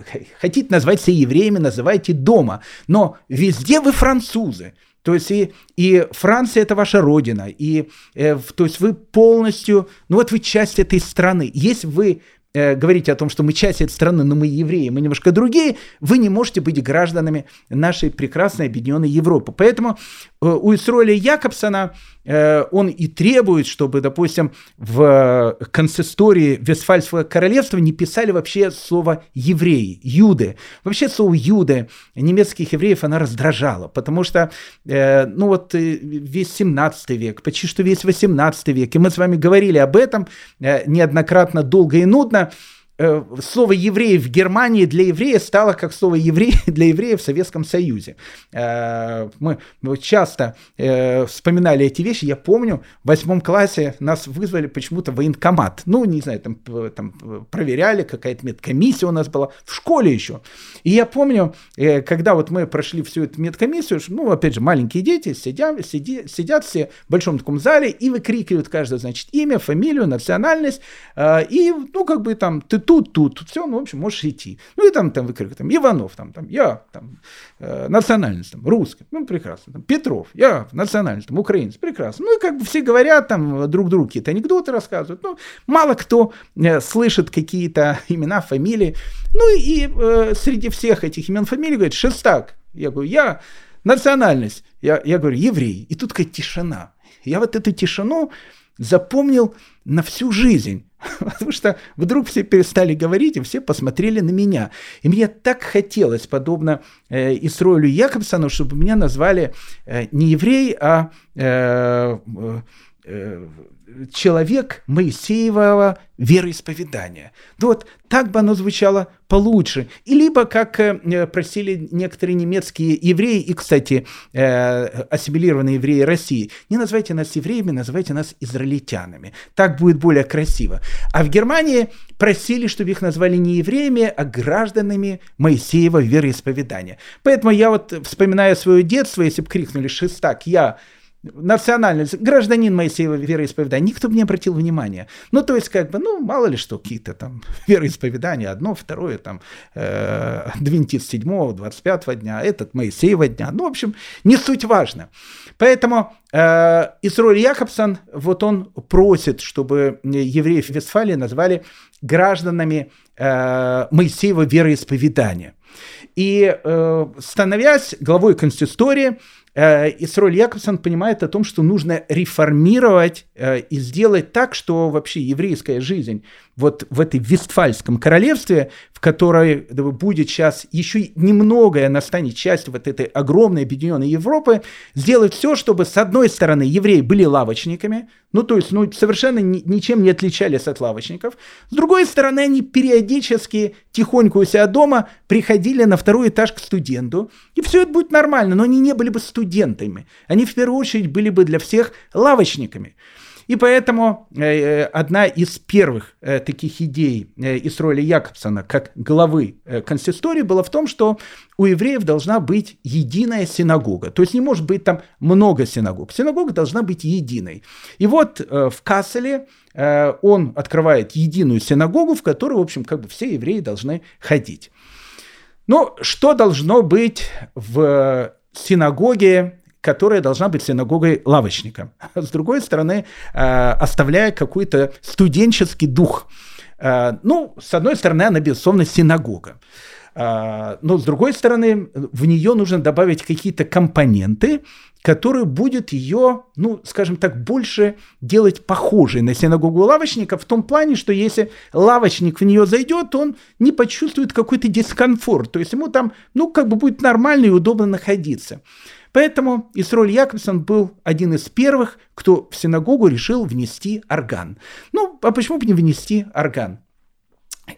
Speaker 1: хотите назвать себя евреями, называйте дома, но везде вы французы. То есть и, и Франция это ваша родина, и э, то есть вы полностью, ну вот вы часть этой страны. Если вы э, говорите о том, что мы часть этой страны, но мы евреи, мы немножко другие, вы не можете быть гражданами нашей прекрасной объединенной Европы. Поэтому э, у Исроиля Якобсона Э, он и требует, чтобы, допустим, в консистории Вестфальского королевства не писали вообще слово «евреи», «юды». Вообще слово «юды» немецких евреев она раздражала, потому что, э, ну вот, весь 17 век, почти что весь 18 век, и мы с вами говорили об этом неоднократно, долго и нудно, слово еврей в Германии для еврея стало как слово еврей для еврея в Советском Союзе. Э, мы часто э, вспоминали эти вещи. Я помню, в восьмом классе нас вызвали почему-то в военкомат. Ну, не знаю, там, там проверяли, какая-то медкомиссия у нас была. В школе еще. И я помню, когда вот мы прошли всю эту медкомиссию, ну, опять же, маленькие дети сидят, сидят, сидят все в большом таком зале и выкрикивают каждое, значит, имя, фамилию, национальность. И, ну, как бы там, ты тут, тут, все, ну, в общем, можешь идти. Ну, и там, там выкрикивают, там, Иванов, там, там, я, там, э, национальность, там, русский, ну, прекрасно, там, Петров, я, национальность, там, украинец, прекрасно. Ну, и как бы все говорят, там, друг другу какие-то анекдоты рассказывают, ну, мало кто э, слышит какие-то имена, фамилии. Ну, и э, среди всех этих имен, фамилий, говорит, Шестак. Я говорю, я, национальность, я, я говорю, еврей. И тут такая тишина. Я вот эту тишину запомнил на всю жизнь. Потому что вдруг все перестали говорить, и все посмотрели на меня. И мне так хотелось, подобно э, Исроилю Якобсону, чтобы меня назвали э, не еврей, а э, э, человек Моисеевого вероисповедания. Вот так бы оно звучало получше. И либо, как э, просили некоторые немецкие евреи, и, кстати, э, ассимилированные евреи России, не называйте нас евреями, называйте нас израильтянами. Так будет более красиво. А в Германии просили, чтобы их назвали не евреями, а гражданами Моисеева вероисповедания. Поэтому я вот, вспоминая свое детство, если бы крикнули «Шестак, я национальность, гражданин Моисеева вероисповедания, никто бы не обратил внимания. Ну, то есть, как бы, ну, мало ли что, какие-то там вероисповедания, одно, второе, там, э, адвентист 7 25 дня, этот Моисеева дня, ну, в общем, не суть важно. Поэтому э, Исроль Якобсон, вот он просит, чтобы евреев Вестфалии назвали гражданами э, Моисеева вероисповедания – И э, становясь главой консистории, э, Исроль Якобсон понимает о том, что нужно реформировать э, и сделать так, что вообще еврейская жизнь вот в этой Вестфальском королевстве, в которой будет сейчас еще немногое, она станет частью вот этой огромной объединенной Европы, сделать все, чтобы с одной стороны евреи были лавочниками, ну то есть ну, совершенно ни, ничем не отличались от лавочников, с другой стороны они периодически тихонько у себя дома приходили на второй этаж к студенту, и все это будет нормально, но они не были бы студентами, они в первую очередь были бы для всех лавочниками. И поэтому э, э, одна из первых э, таких идей из роли Якобсона как главы консистории была в том, что у евреев должна быть единая синагога. То есть не может быть там много синагог. Синагога должна быть единой. И вот в Касселе он открывает единую синагогу, в которую, в общем, как бы все евреи должны ходить. Ну, что должно быть в синагоге которая должна быть синагогой лавочника. С другой стороны, э, оставляя какой-то студенческий дух. Э, ну, с одной стороны, она, безусловно, синагога. Э, но, с другой стороны, в нее нужно добавить какие-то компоненты, которые будет ее, ну, скажем так, больше делать похожей на синагогу лавочника в том плане, что если лавочник в нее зайдет, он не почувствует какой-то дискомфорт. То есть ему там, ну, как бы будет нормально и удобно находиться. Поэтому Исроль Якобсон был один из первых, кто в синагогу решил внести орган. Ну, а почему бы не внести орган?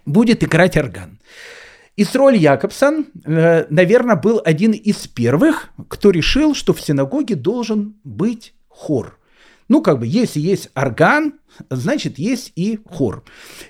Speaker 1: Будет играть орган. Исроль Якобсон, э, наверное, был один из первых, кто решил, что в синагоге должен быть хор – ну, как бы, если есть орган, значит, есть и хор.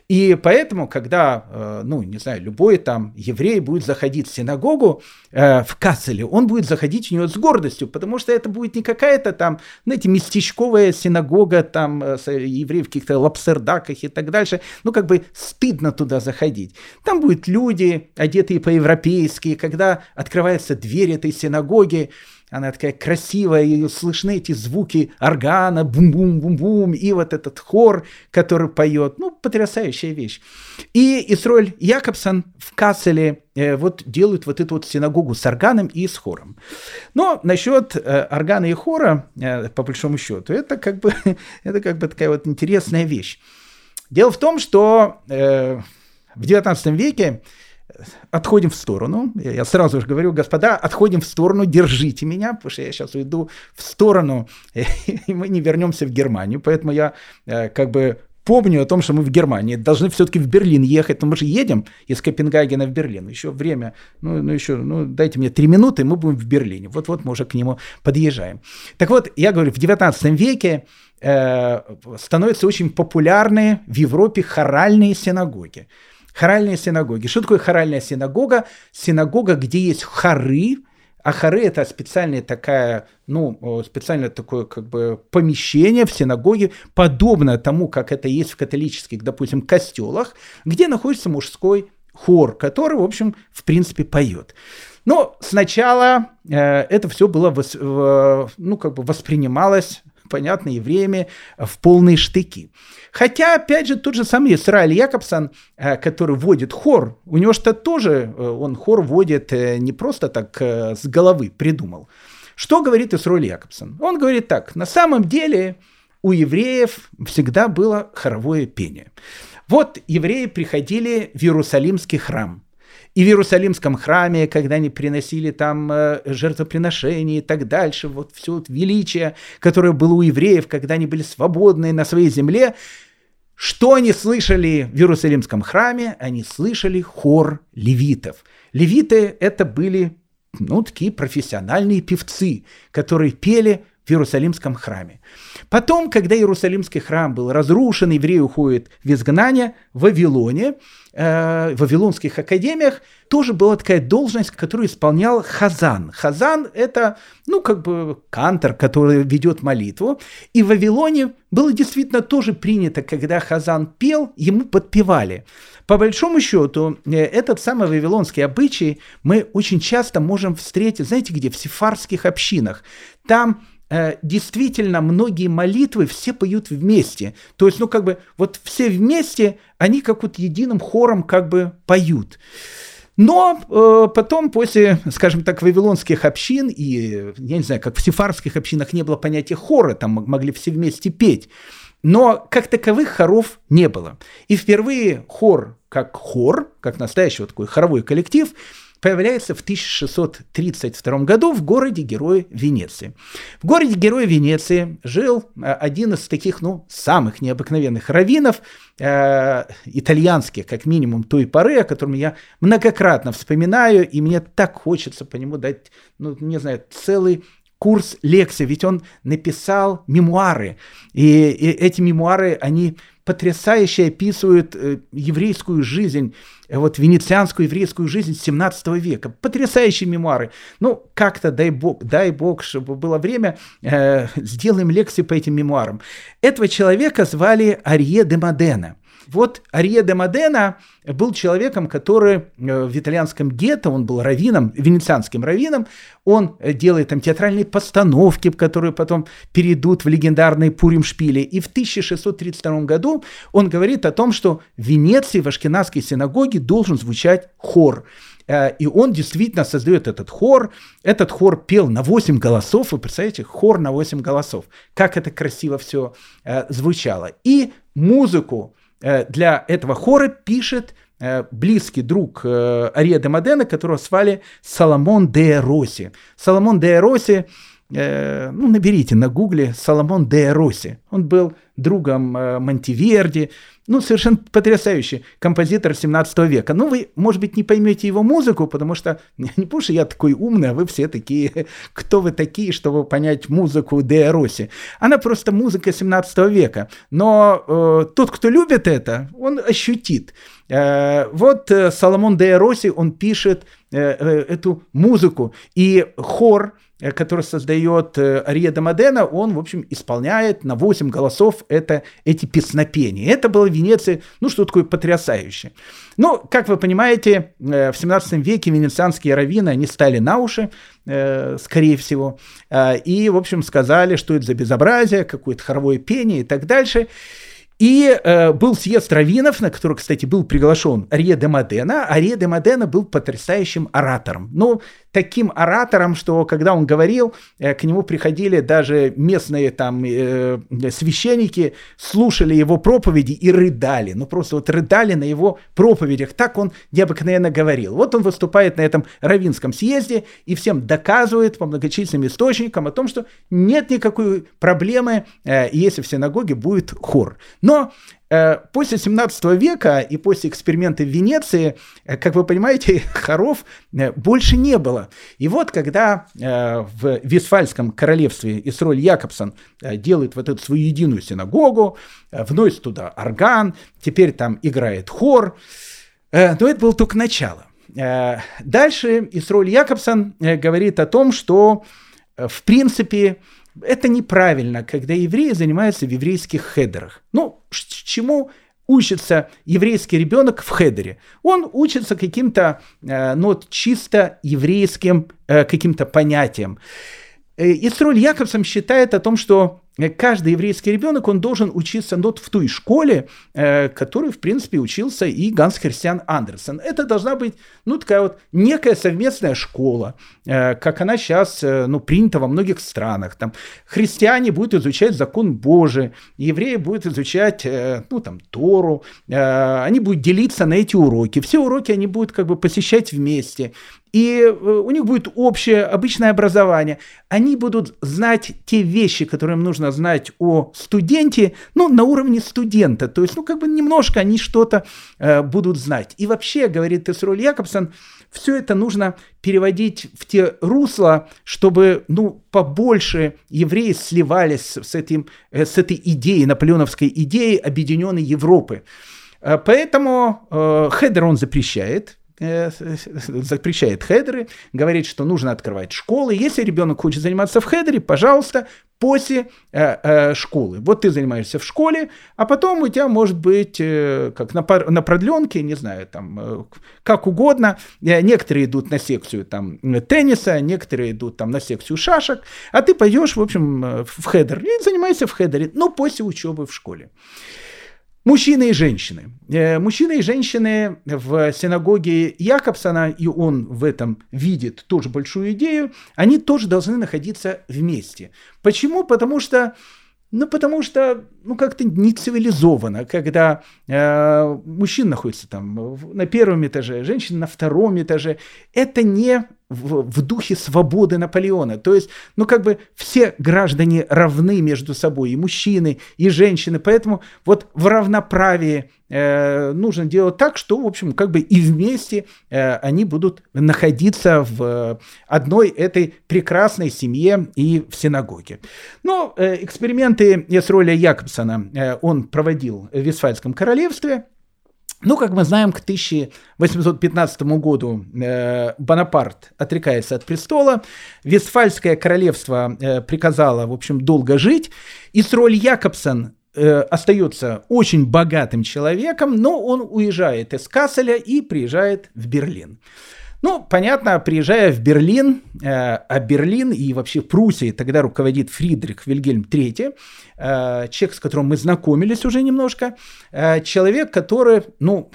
Speaker 1: И поэтому, когда, э, ну, не знаю, любой там еврей будет заходить в синагогу э, в Касселе, он будет заходить в нее с гордостью, потому что это будет не какая-то там, знаете, местечковая синагога там э, евреев в каких-то лапсердаках и так дальше. Ну, как бы стыдно туда заходить. Там будут люди, одетые по-европейски, когда открывается дверь этой синагоги, она такая красивая, и слышны эти звуки органа, бум-бум-бум-бум, и вот этот хор, который поет. Ну, потрясающая вещь. И Исроль Якобсон в Касселе э, вот делают вот эту вот синагогу с органом и с хором. Но насчет э, органа и хора, э, по большому счету, это как бы, это как бы такая вот интересная вещь. Дело в том, что э, в XIX веке отходим в сторону. Я сразу же говорю, господа, отходим в сторону, держите меня, потому что я сейчас уйду в сторону, и мы не вернемся в Германию. Поэтому я э, как бы помню о том, что мы в Германии должны все-таки в Берлин ехать, но мы же едем из Копенгагена в Берлин. Еще время, ну, ну еще, ну дайте мне три минуты, мы будем в Берлине. Вот-вот мы уже к нему подъезжаем. Так вот, я говорю, в 19 веке э, становятся очень популярны в Европе хоральные синагоги. Хоральные синагоги. Что такое хоральная синагога? Синагога, где есть хоры, а хоры это специальная такая, ну, специальное такое как бы помещение в синагоге, подобное тому, как это есть в католических, допустим, костелах, где находится мужской хор, который, в общем, в принципе, поет. Но сначала э, это все было, э, ну, как бы воспринималось понятно, евреями в полные штыки. Хотя, опять же, тот же самый Исраиль Якобсон, э, который водит хор, у него что тоже, э, он хор водит э, не просто так с головы придумал. Что говорит Исраиль Якобсон? Он говорит так, на самом деле у евреев всегда было хоровое пение. Вот евреи приходили в Иерусалимский храм. И в Иерусалимском храме, когда они приносили там э, жертвоприношения и так дальше, вот все вот величие, которое было у евреев, когда они были свободны на своей земле, что они слышали в Иерусалимском храме? Они слышали хор левитов. Левиты это были ну, такие профессиональные певцы, которые пели в Иерусалимском храме. Потом, когда Иерусалимский храм был разрушен, евреи уходят в изгнание, в Вавилоне, э, Вавилонских академиях тоже была такая должность, которую исполнял Хазан. Хазан – это, ну, как бы кантор, который ведет молитву. И в Вавилоне было действительно тоже принято, когда Хазан пел, ему подпевали. По большому счету, э, этот самый вавилонский обычай мы очень часто можем встретить, знаете где, в сефарских общинах. Там действительно многие молитвы все поют вместе. То есть, ну, как бы, вот все вместе, они как вот единым хором как бы поют. Но э, потом, после, скажем так, вавилонских общин, и, я не знаю, как в сефарских общинах не было понятия хора, там могли все вместе петь, но как таковых хоров не было. И впервые хор как хор, как настоящий вот такой хоровой коллектив, появляется в 1632 году в городе-герое Венеции. В городе-герое Венеции жил э, один из таких, ну, самых необыкновенных раввинов, э, итальянских, как минимум, той поры, о котором я многократно вспоминаю, и мне так хочется по нему дать, ну, не знаю, целый курс лекций, ведь он написал мемуары, и, и эти мемуары, они потрясающе описывают э, еврейскую жизнь, э, вот венецианскую еврейскую жизнь 17 века. Потрясающие мемуары. Ну, как-то, дай бог, дай бог, чтобы было время, э, сделаем лекции по этим мемуарам. Этого человека звали Арье де Модена. Вот Арье де Модена был человеком, который э, в итальянском гетто, он был раввином, венецианским раввином, он э, делает там театральные постановки, которые потом перейдут в легендарные Пурим-шпили. И в 1632 году он говорит о том, что в Венеции, в Ашкенадской синагоге должен звучать хор. Э, и он действительно создает этот хор. Этот хор пел на 8 голосов. Вы представляете, хор на 8 голосов. Как это красиво все звучало. И музыку для этого хора пишет э, близкий друг э, Ария де Модена, которого звали Соломон де Роси. Соломон де Роси, ну, наберите на гугле Соломон де Роси. Он был другом э, Монтиверди, ну, совершенно потрясающий композитор 17 века. Ну, вы, может быть, не поймете его музыку, потому что, не потому что я такой умный, а вы все такие, кто вы такие, чтобы понять музыку Де Росси. Она просто музыка 17 века. Но э, тот, кто любит это, он ощутит. Э, вот э, Соломон Де Росси, он пишет э, э, эту музыку, и хор, который создает э, Ария Дамадена, он, в общем, исполняет на 8 голосов это, эти песнопения. Это было в Венеции, ну, что такое потрясающее. Ну, как вы понимаете, э, в 17 веке венецианские раввины, они стали на уши, скорее всего, и, в общем, сказали, что это за безобразие, какое-то хоровое пение и так дальше. И э, был съезд раввинов, на который, кстати, был приглашен Арье де Модена. Арье де Модена был потрясающим оратором. Ну, таким оратором, что когда он говорил, э, к нему приходили даже местные там э, священники, слушали его проповеди и рыдали. Ну, просто вот рыдали на его проповедях. Так он необыкновенно говорил. Вот он выступает на этом раввинском съезде и всем доказывает по многочисленным источникам о том, что нет никакой проблемы, э, если в синагоге будет хор. Но э, после 17 века и после эксперимента в Венеции, э, как вы понимаете, хоров э, больше не было. И вот когда э, в Висфальском королевстве Исроль Якобсон э, делает вот эту свою единую синагогу, э, вносит туда орган, теперь там играет хор, э, но это было только начало. Э, дальше Исроль Якобсон э, говорит о том, что э, в принципе это неправильно, когда евреи занимаются в еврейских хедерах. Ну, чему учится еврейский ребенок в хедере? Он учится каким-то, э, ну, чисто еврейским э, каким-то понятиям. Э, Исроль Якобсон считает о том, что Э, каждый еврейский ребенок, он должен учиться вот в той школе, э, которой, в принципе, учился и Ганс Христиан Андерсен. Это должна быть, ну, такая вот некая совместная школа, э, как она сейчас, ну, принята во многих странах. Там христиане будут изучать закон Божий, евреи будут изучать, ну, там, Тору, они будут делиться на эти уроки. Все уроки они будут как бы посещать вместе и э, у них будет общее обычное образование. Они будут знать те вещи, которые им нужно знать о студенте, ну, на уровне студента. То есть, ну, как бы немножко они что-то э, будут знать. И вообще, говорит Тесроль Якобсон, все это нужно переводить в те русла, чтобы, ну, побольше евреи сливались с, этим, э, с этой идеей, наполеоновской идеей объединенной Европы. Э, поэтому э, хедер он запрещает, запрещает хедеры, говорит, что нужно открывать школы. Если ребенок хочет заниматься в хедере, пожалуйста, после э, э, школы. Вот ты занимаешься в школе, а потом у тебя может быть э, как на, на продленке, не знаю, там э, как угодно. Э, некоторые идут на секцию там тенниса, некоторые идут там на секцию шашек, а ты пойдешь, в общем, э, в хедер и занимаешься в хедере, но после учебы в школе. Мужчины и женщины. Э, мужчины и женщины в синагоге Якобсона, и он в этом видит тоже большую идею, они тоже должны находиться вместе. Почему? Потому что ну, потому что, ну, как-то не цивилизованно, когда э, мужчина находится там на первом этаже, женщина на втором этаже. Это не в, в духе свободы Наполеона. То есть, ну, как бы все граждане равны между собой, и мужчины, и женщины. Поэтому вот в равноправии э, нужно делать так, что, в общем, как бы и вместе э, они будут находиться в одной этой прекрасной семье и в синагоге. Но э, эксперименты Есроля Якобсона э, он проводил в Висфальском королевстве. Ну, как мы знаем, к 1815 году э, Бонапарт отрекается от престола, Вестфальское королевство э, приказало, в общем, долго жить, и Сроль Якобсон э, остается очень богатым человеком, но он уезжает из Касселя и приезжает в Берлин. Ну, понятно, приезжая в Берлин, э, а Берлин и вообще Пруссией тогда руководит Фридрих Вильгельм III, э, человек, с которым мы знакомились уже немножко, э, человек, который, ну,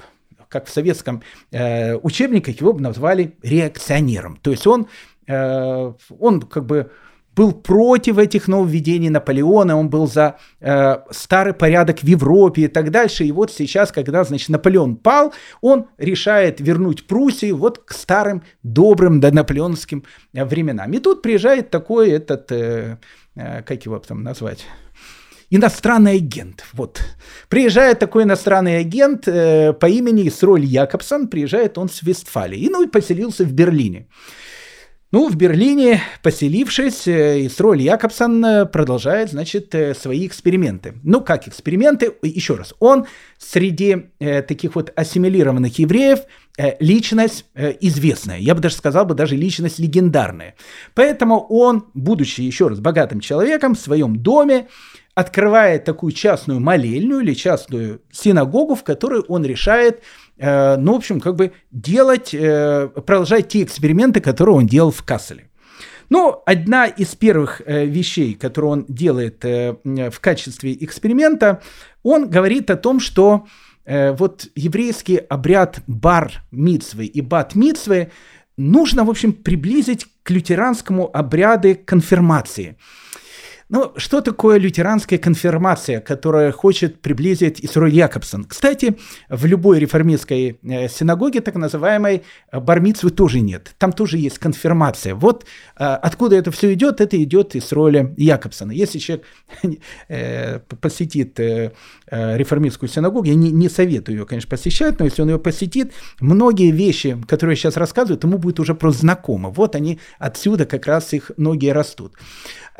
Speaker 1: как в советском э, учебнике его бы назвали реакционером. То есть он, э, он как бы был против этих нововведений Наполеона, он был за э, старый порядок в Европе и так дальше. И вот сейчас, когда, значит, Наполеон пал, он решает вернуть Пруссию вот к старым добрым до наполеоновским э, временам. И тут приезжает такой этот, э, э, как его там назвать? иностранный агент. Вот. Приезжает такой иностранный агент э, по имени Исроль Якобсон, приезжает он с Вестфалии, и, ну и поселился в Берлине. Ну, в Берлине, поселившись, э, Исроль Якобсон э, продолжает, значит, э, свои эксперименты. Ну, как эксперименты? Еще раз, он среди э, таких вот ассимилированных евреев э, личность э, известная. Я бы даже сказал бы, даже личность легендарная. Поэтому он, будучи, еще раз, богатым человеком, в своем доме открывает такую частную молельную или частную синагогу, в которой он решает Э, ну, в общем, как бы делать, э, продолжать те эксперименты, которые он делал в Касселе. Ну, одна из первых э, вещей, которую он делает в качестве эксперимента, он говорит о том, что вот еврейский обряд бар мицвы и бат мицвы нужно, в общем, приблизить к лютеранскому обряду конфирмации – ну, что такое лютеранская конфирмация, которая хочет приблизить Исрой Якобсон? Кстати, в любой реформистской э, синагоге, так называемой, э, бармицвы тоже нет. Там тоже есть конфирмация. Вот э, откуда это все идет, это идет из роли Якобсона. Если человек посетит реформистскую синагогу, я не, не советую ее, конечно, посещать, но если он ее посетит, многие вещи, которые я сейчас рассказываю, ему будет уже просто знакомо. Вот они отсюда как раз их ноги растут.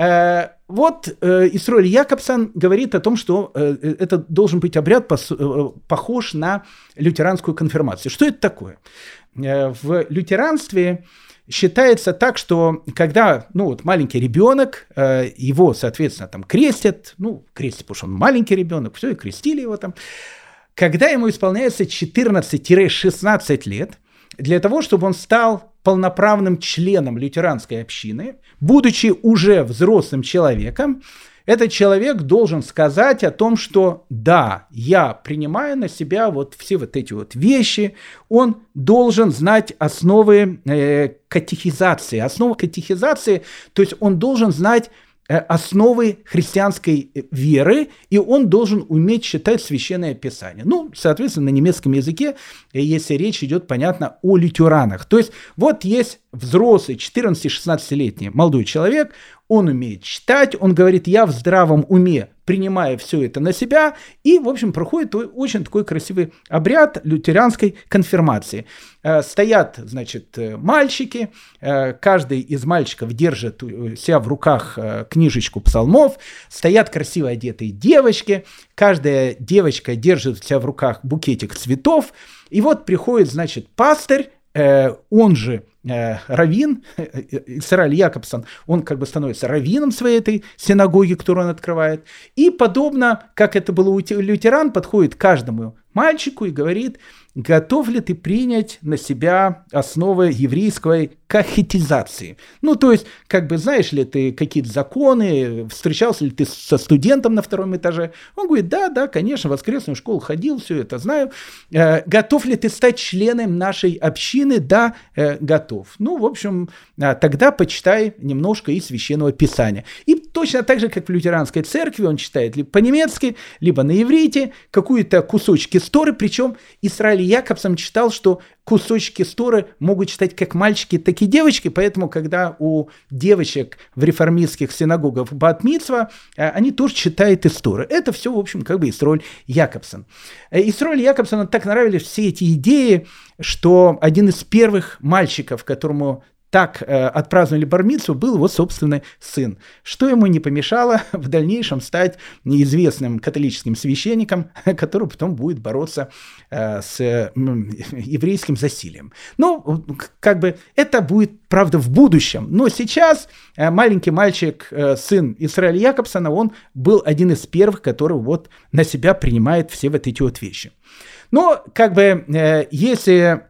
Speaker 1: Э, вот э, Исроэль Якобсон говорит о том, что э, это должен быть обряд похож на лютеранскую конфирмацию. Что это такое? В лютеранстве считается так, что когда, ну вот маленький ребенок, его, соответственно, там крестят, ну, крестят, потому что он маленький ребенок, все, и крестили его там. Когда ему исполняется 14-16 лет, для того, чтобы он стал полноправным членом лютеранской общины, будучи уже взрослым человеком, этот человек должен сказать о том, что да, я принимаю на себя вот все вот эти вот вещи, он должен знать основы э, катехизации. Основы катехизации, то есть он должен знать основы христианской э, веры, и он должен уметь читать священное писание. Ну, соответственно, на немецком языке, э, если речь идет, понятно, о лютеранах. То есть вот есть взрослый 14-16-летний молодой человек, он умеет читать, он говорит, я в здравом уме принимая все это на себя, и, в общем, проходит очень такой красивый обряд лютеранской конфирмации. Э, стоят, значит, э, мальчики, э, каждый из мальчиков держит себя в руках книжечку псалмов, стоят красиво одетые девочки, каждая девочка держит себя в руках букетик цветов, и вот приходит, значит, пастырь, он же э, раввин, Исраиль Якобсон, он как бы становится раввином своей этой синагоги, которую он открывает. И подобно, как это было у лютеран, подходит каждому мальчику и говорит, готов ли ты принять на себя основы еврейской кахетизации. Ну, то есть, как бы, знаешь ли ты какие-то законы, встречался ли ты со студентом на втором этаже? Он говорит, да, да, конечно, в воскресную школу ходил, все это знаю. Э, готов ли ты стать членом нашей общины? Да, э, готов. Ну, в общем, э, тогда почитай немножко из Священного Писания. И точно так же, как в лютеранской церкви, он читает либо по-немецки, либо на иврите, какую-то кусочки истории, причем Израиль Якобсон читал, что кусочки Торы могут читать как мальчики, так и девочки, поэтому, когда у девочек в реформистских синагогах Батмитсва, э, они тоже читают историю. Это все, в общем, как бы Исроль Якобсон. Э, Исроль Якобсону так нравились все эти идеи, что один из первых мальчиков, которому так э, отпраздновали Бармицу, был его собственный сын, что ему не помешало в дальнейшем стать неизвестным католическим священником, который потом будет бороться э, с э, еврейским засилием. Ну, как бы это будет, правда, в будущем, но сейчас э, маленький мальчик, э, сын Израиля Якобсона, он был один из первых, который вот на себя принимает все вот эти вот вещи. Но, как бы, э, если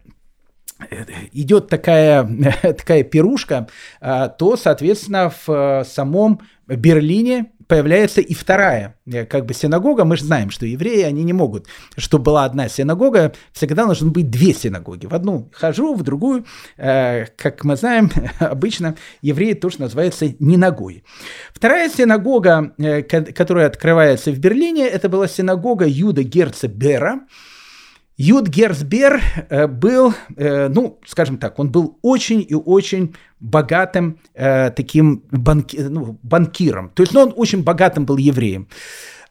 Speaker 1: идет такая, такая пирушка, а, то, соответственно, в э, самом Берлине появляется и вторая э, как бы синагога. Мы же знаем, что евреи, они не могут, чтобы была одна синагога, всегда должны быть две синагоги. В одну хожу, в другую, э, как мы знаем, обычно евреи тоже называются неногой. Вторая синагога, которая открывается в Берлине, это была синагога Юда Герца Бера, Юд Герцбер э, был, э, ну, скажем так, он был очень и очень богатым э, таким банки, ну, банкиром. То есть, ну, он очень богатым был евреем.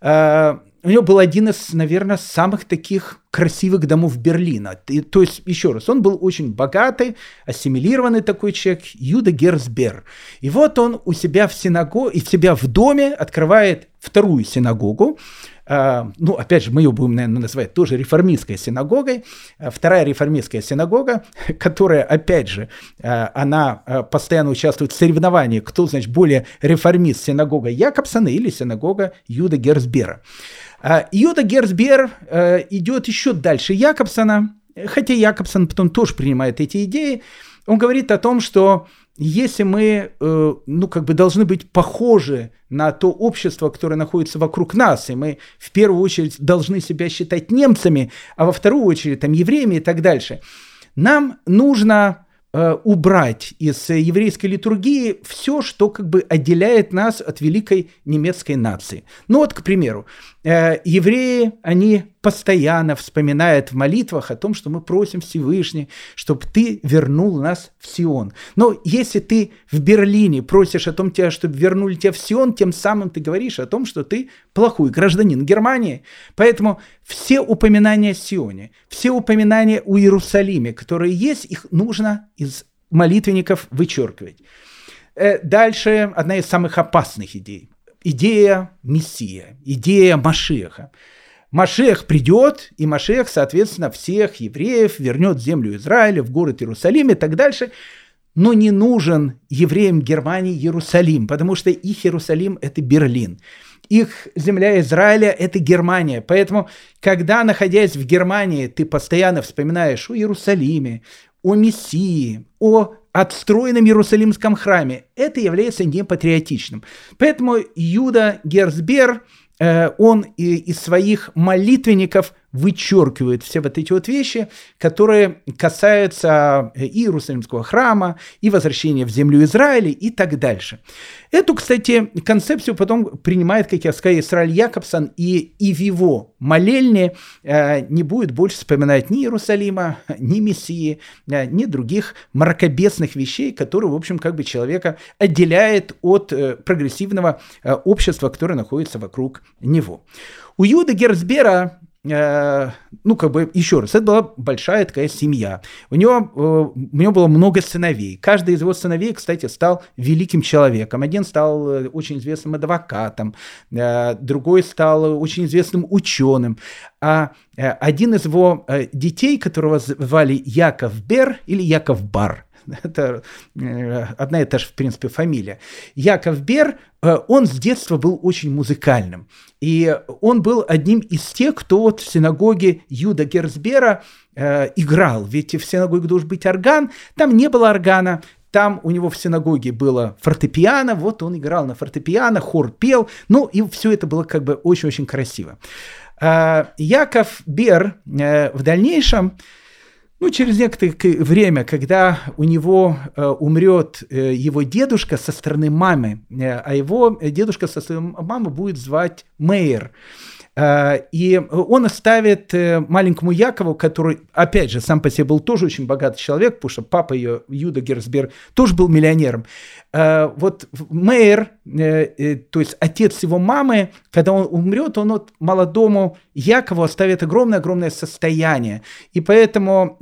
Speaker 1: У него был один из, наверное, самых таких красивых домов Берлина. То есть, еще раз, он был очень богатый, ассимилированный такой человек, Юда Герцбер. И вот он у себя в синагоге, и себя в доме открывает вторую синагогу, ну, опять же, мы ее будем, наверное, называть тоже реформистской синагогой. А, вторая реформистская синагога, которая, опять же, а, она постоянно участвует в соревновании, кто, значит, более реформист, синагога Якобсона или синагога Юда Герцбера. Юда Герцбер идет еще дальше Якобсона, хотя Якобсон потом тоже принимает эти идеи. Он говорит о том, что если мы, э, ну, как бы должны быть похожи на то общество, которое находится вокруг нас, и мы в первую очередь должны себя считать немцами, а во вторую очередь там евреями и так дальше, нам нужно Э, убрать из еврейской литургии все, что как бы отделяет нас от великой немецкой нации. Ну вот, к примеру, э, евреи, они постоянно вспоминают в молитвах о том, что мы просим Всевышний, чтобы ты вернул нас в Сион. Но если ты в Берлине просишь о том, чтобы вернули тебя в Сион, тем самым ты говоришь о том, что ты плохой гражданин Германии. Поэтому все упоминания о Сионе, все упоминания о Иерусалиме, которые есть, их нужно из молитвенников вычеркивать. Э, дальше одна из самых опасных идей. Идея Мессия, идея Машеха. Машех придет, и Машех, соответственно, всех евреев вернет в землю Израиля, в город Иерусалим и так дальше. Но не нужен евреям Германии Иерусалим, потому что их Иерусалим – это Берлин. Их земля Израиля – это Германия. Поэтому, когда, находясь в Германии, ты постоянно вспоминаешь о Иерусалиме, о Мессии, о отстроенном Иерусалимском храме, это является непатриотичным. Поэтому Юда Герцбер, он из своих молитвенников вычеркивает все вот эти вот вещи, которые касаются э, и Иерусалимского храма, и возвращения в землю Израиля и так дальше. Эту, кстати, концепцию потом принимает, как я сказал, Израиль Якобсон, и, и в его молельне э, не будет больше вспоминать ни Иерусалима, ни Мессии, э, ни других мракобесных вещей, которые, в общем, как бы человека отделяет от э, прогрессивного э, общества, которое находится вокруг него. У Юда Герцбера ну, как бы, еще раз, это была большая такая семья. У него, э, у него было много сыновей. Каждый из его сыновей, кстати, стал великим человеком. Один стал э, очень известным адвокатом, другой стал очень известным ученым. А один из его детей, которого звали Яков Бер или Яков Бар – это э, одна и та же, в принципе, фамилия. Яков Бер, э, он с детства был очень музыкальным. И он был одним из тех, кто вот в синагоге Юда Герцбера э, играл. Ведь в синагоге должен быть орган, там не было органа, там у него в синагоге было фортепиано, вот он играл на фортепиано, хор пел, ну и все это было как бы очень-очень красиво. Яков Бер в дальнейшем ну, через некоторое время, когда у него э, умрет э, его дедушка со стороны мамы, э, а его дедушка со стороны мамы будет звать Мейер, Э, и он оставит э, маленькому Якову, который, опять же, сам по себе был тоже очень богатый человек, потому что папа ее, Юда Герцберг, тоже был миллионером. Э, вот Мейер, то есть отец его мамы, когда он умрет, он вот молодому Якову оставит огромное-огромное состояние. И поэтому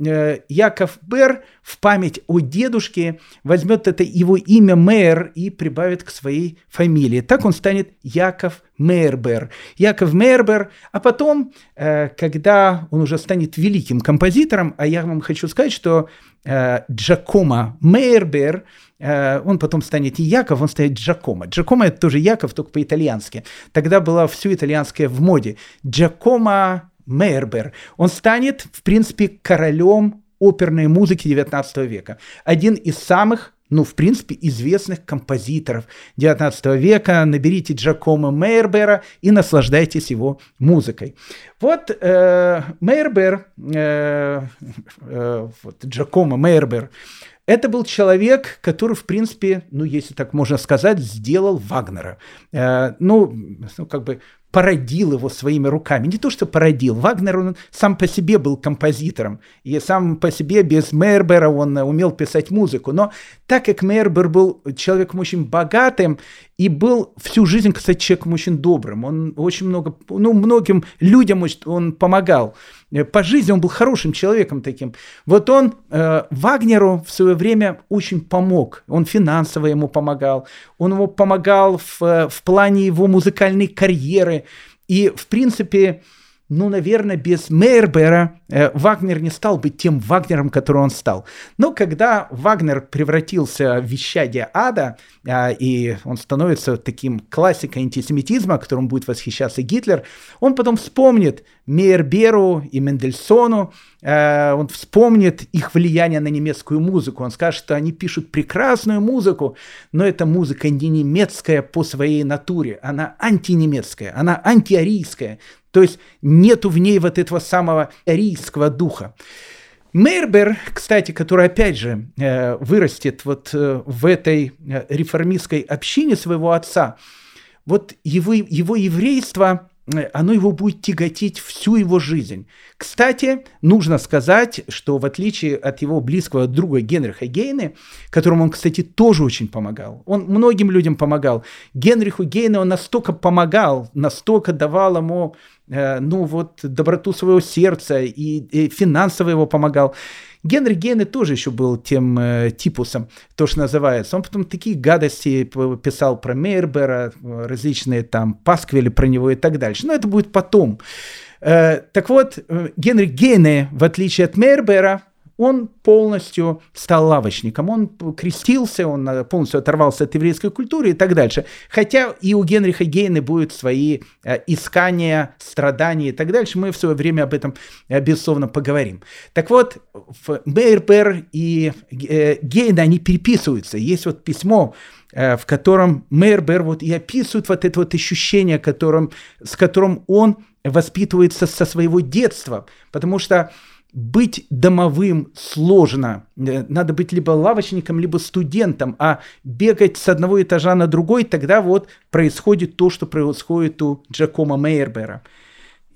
Speaker 1: Яков Бер в память о дедушке возьмет это его имя Мейер и прибавит к своей фамилии. Так он станет Яков Мейербер. Яков Мейербер, а потом, э, когда он уже станет великим композитором, а я вам хочу сказать, что э, Джакомо Мейербер, э, он потом станет не Яков, он станет Джакомо. Джакомо это тоже Яков, только по-итальянски. Тогда было все итальянское в моде. Джакомо Мейербер. Он станет, в принципе, королем оперной музыки XIX века. Один из самых ну, в принципе, известных композиторов XIX века. Наберите Джакомо Мейербера и наслаждайтесь его музыкой. Вот э, Мейербер, э, э, вот Джакомо Мейербер, это был человек, который, в принципе, ну, если так можно сказать, сделал Вагнера. Э, ну, ну, как бы породил его своими руками. Не то, что породил. Вагнер, он сам по себе был композитором. И сам по себе без Мейербера он умел писать музыку. Но так как Мейербер был человеком очень богатым и был всю жизнь, кстати, человеком очень добрым, он очень много, ну, многим людям он помогал. По жизни он был хорошим человеком таким. Вот он э, Вагнеру в свое время очень помог. Он финансово ему помогал. Он ему помогал в, в плане его музыкальной карьеры. И, в принципе, ну, наверное, без Мейербера э, Вагнер не стал бы тем Вагнером, который он стал. Но когда Вагнер превратился в вещание ада, э, и он становится таким классикой антисемитизма, которым будет восхищаться Гитлер, он потом вспомнит Мейерберу и Мендельсону, э, он вспомнит их влияние на немецкую музыку. Он скажет, что они пишут прекрасную музыку, но эта музыка не немецкая по своей натуре, она антинемецкая, она антиарийская. То есть нету в ней вот этого самого арийского духа. Мейербер, кстати, который опять же э, вырастет вот э, в этой реформистской общине своего отца, вот его, его еврейство оно его будет тяготить всю его жизнь. Кстати, нужно сказать, что в отличие от его близкого друга Генриха Гейне, которому он, кстати, тоже очень помогал, он многим людям помогал, Генриху Гейне он настолько помогал, настолько давал ему Э, ну вот, доброту своего сердца и, и финансово его помогал. Генри Гейне тоже еще был тем э, типусом, то, что называется. Он потом такие гадости писал про Мейербера, различные там пасквили про него и так дальше. Но это будет потом. Э, так вот, э, Генри Гейне, в отличие от Мейербера, он полностью стал лавочником, он крестился, он э, полностью оторвался от еврейской культуры и так дальше. Хотя и у Генриха Гейна будут свои э, искания, страдания и так дальше. Мы в свое время об этом, э, безусловно, поговорим. Так вот, Мейербер и Гейна, они переписываются. Есть вот письмо, в котором Мейербер вот и описывает вот это вот ощущение, которым, с которым он воспитывается со своего детства. Потому что быть домовым сложно. Э, надо быть либо лавочником, либо студентом, а бегать с одного этажа на другой, тогда вот происходит то, что происходит у Джакома Мейербера.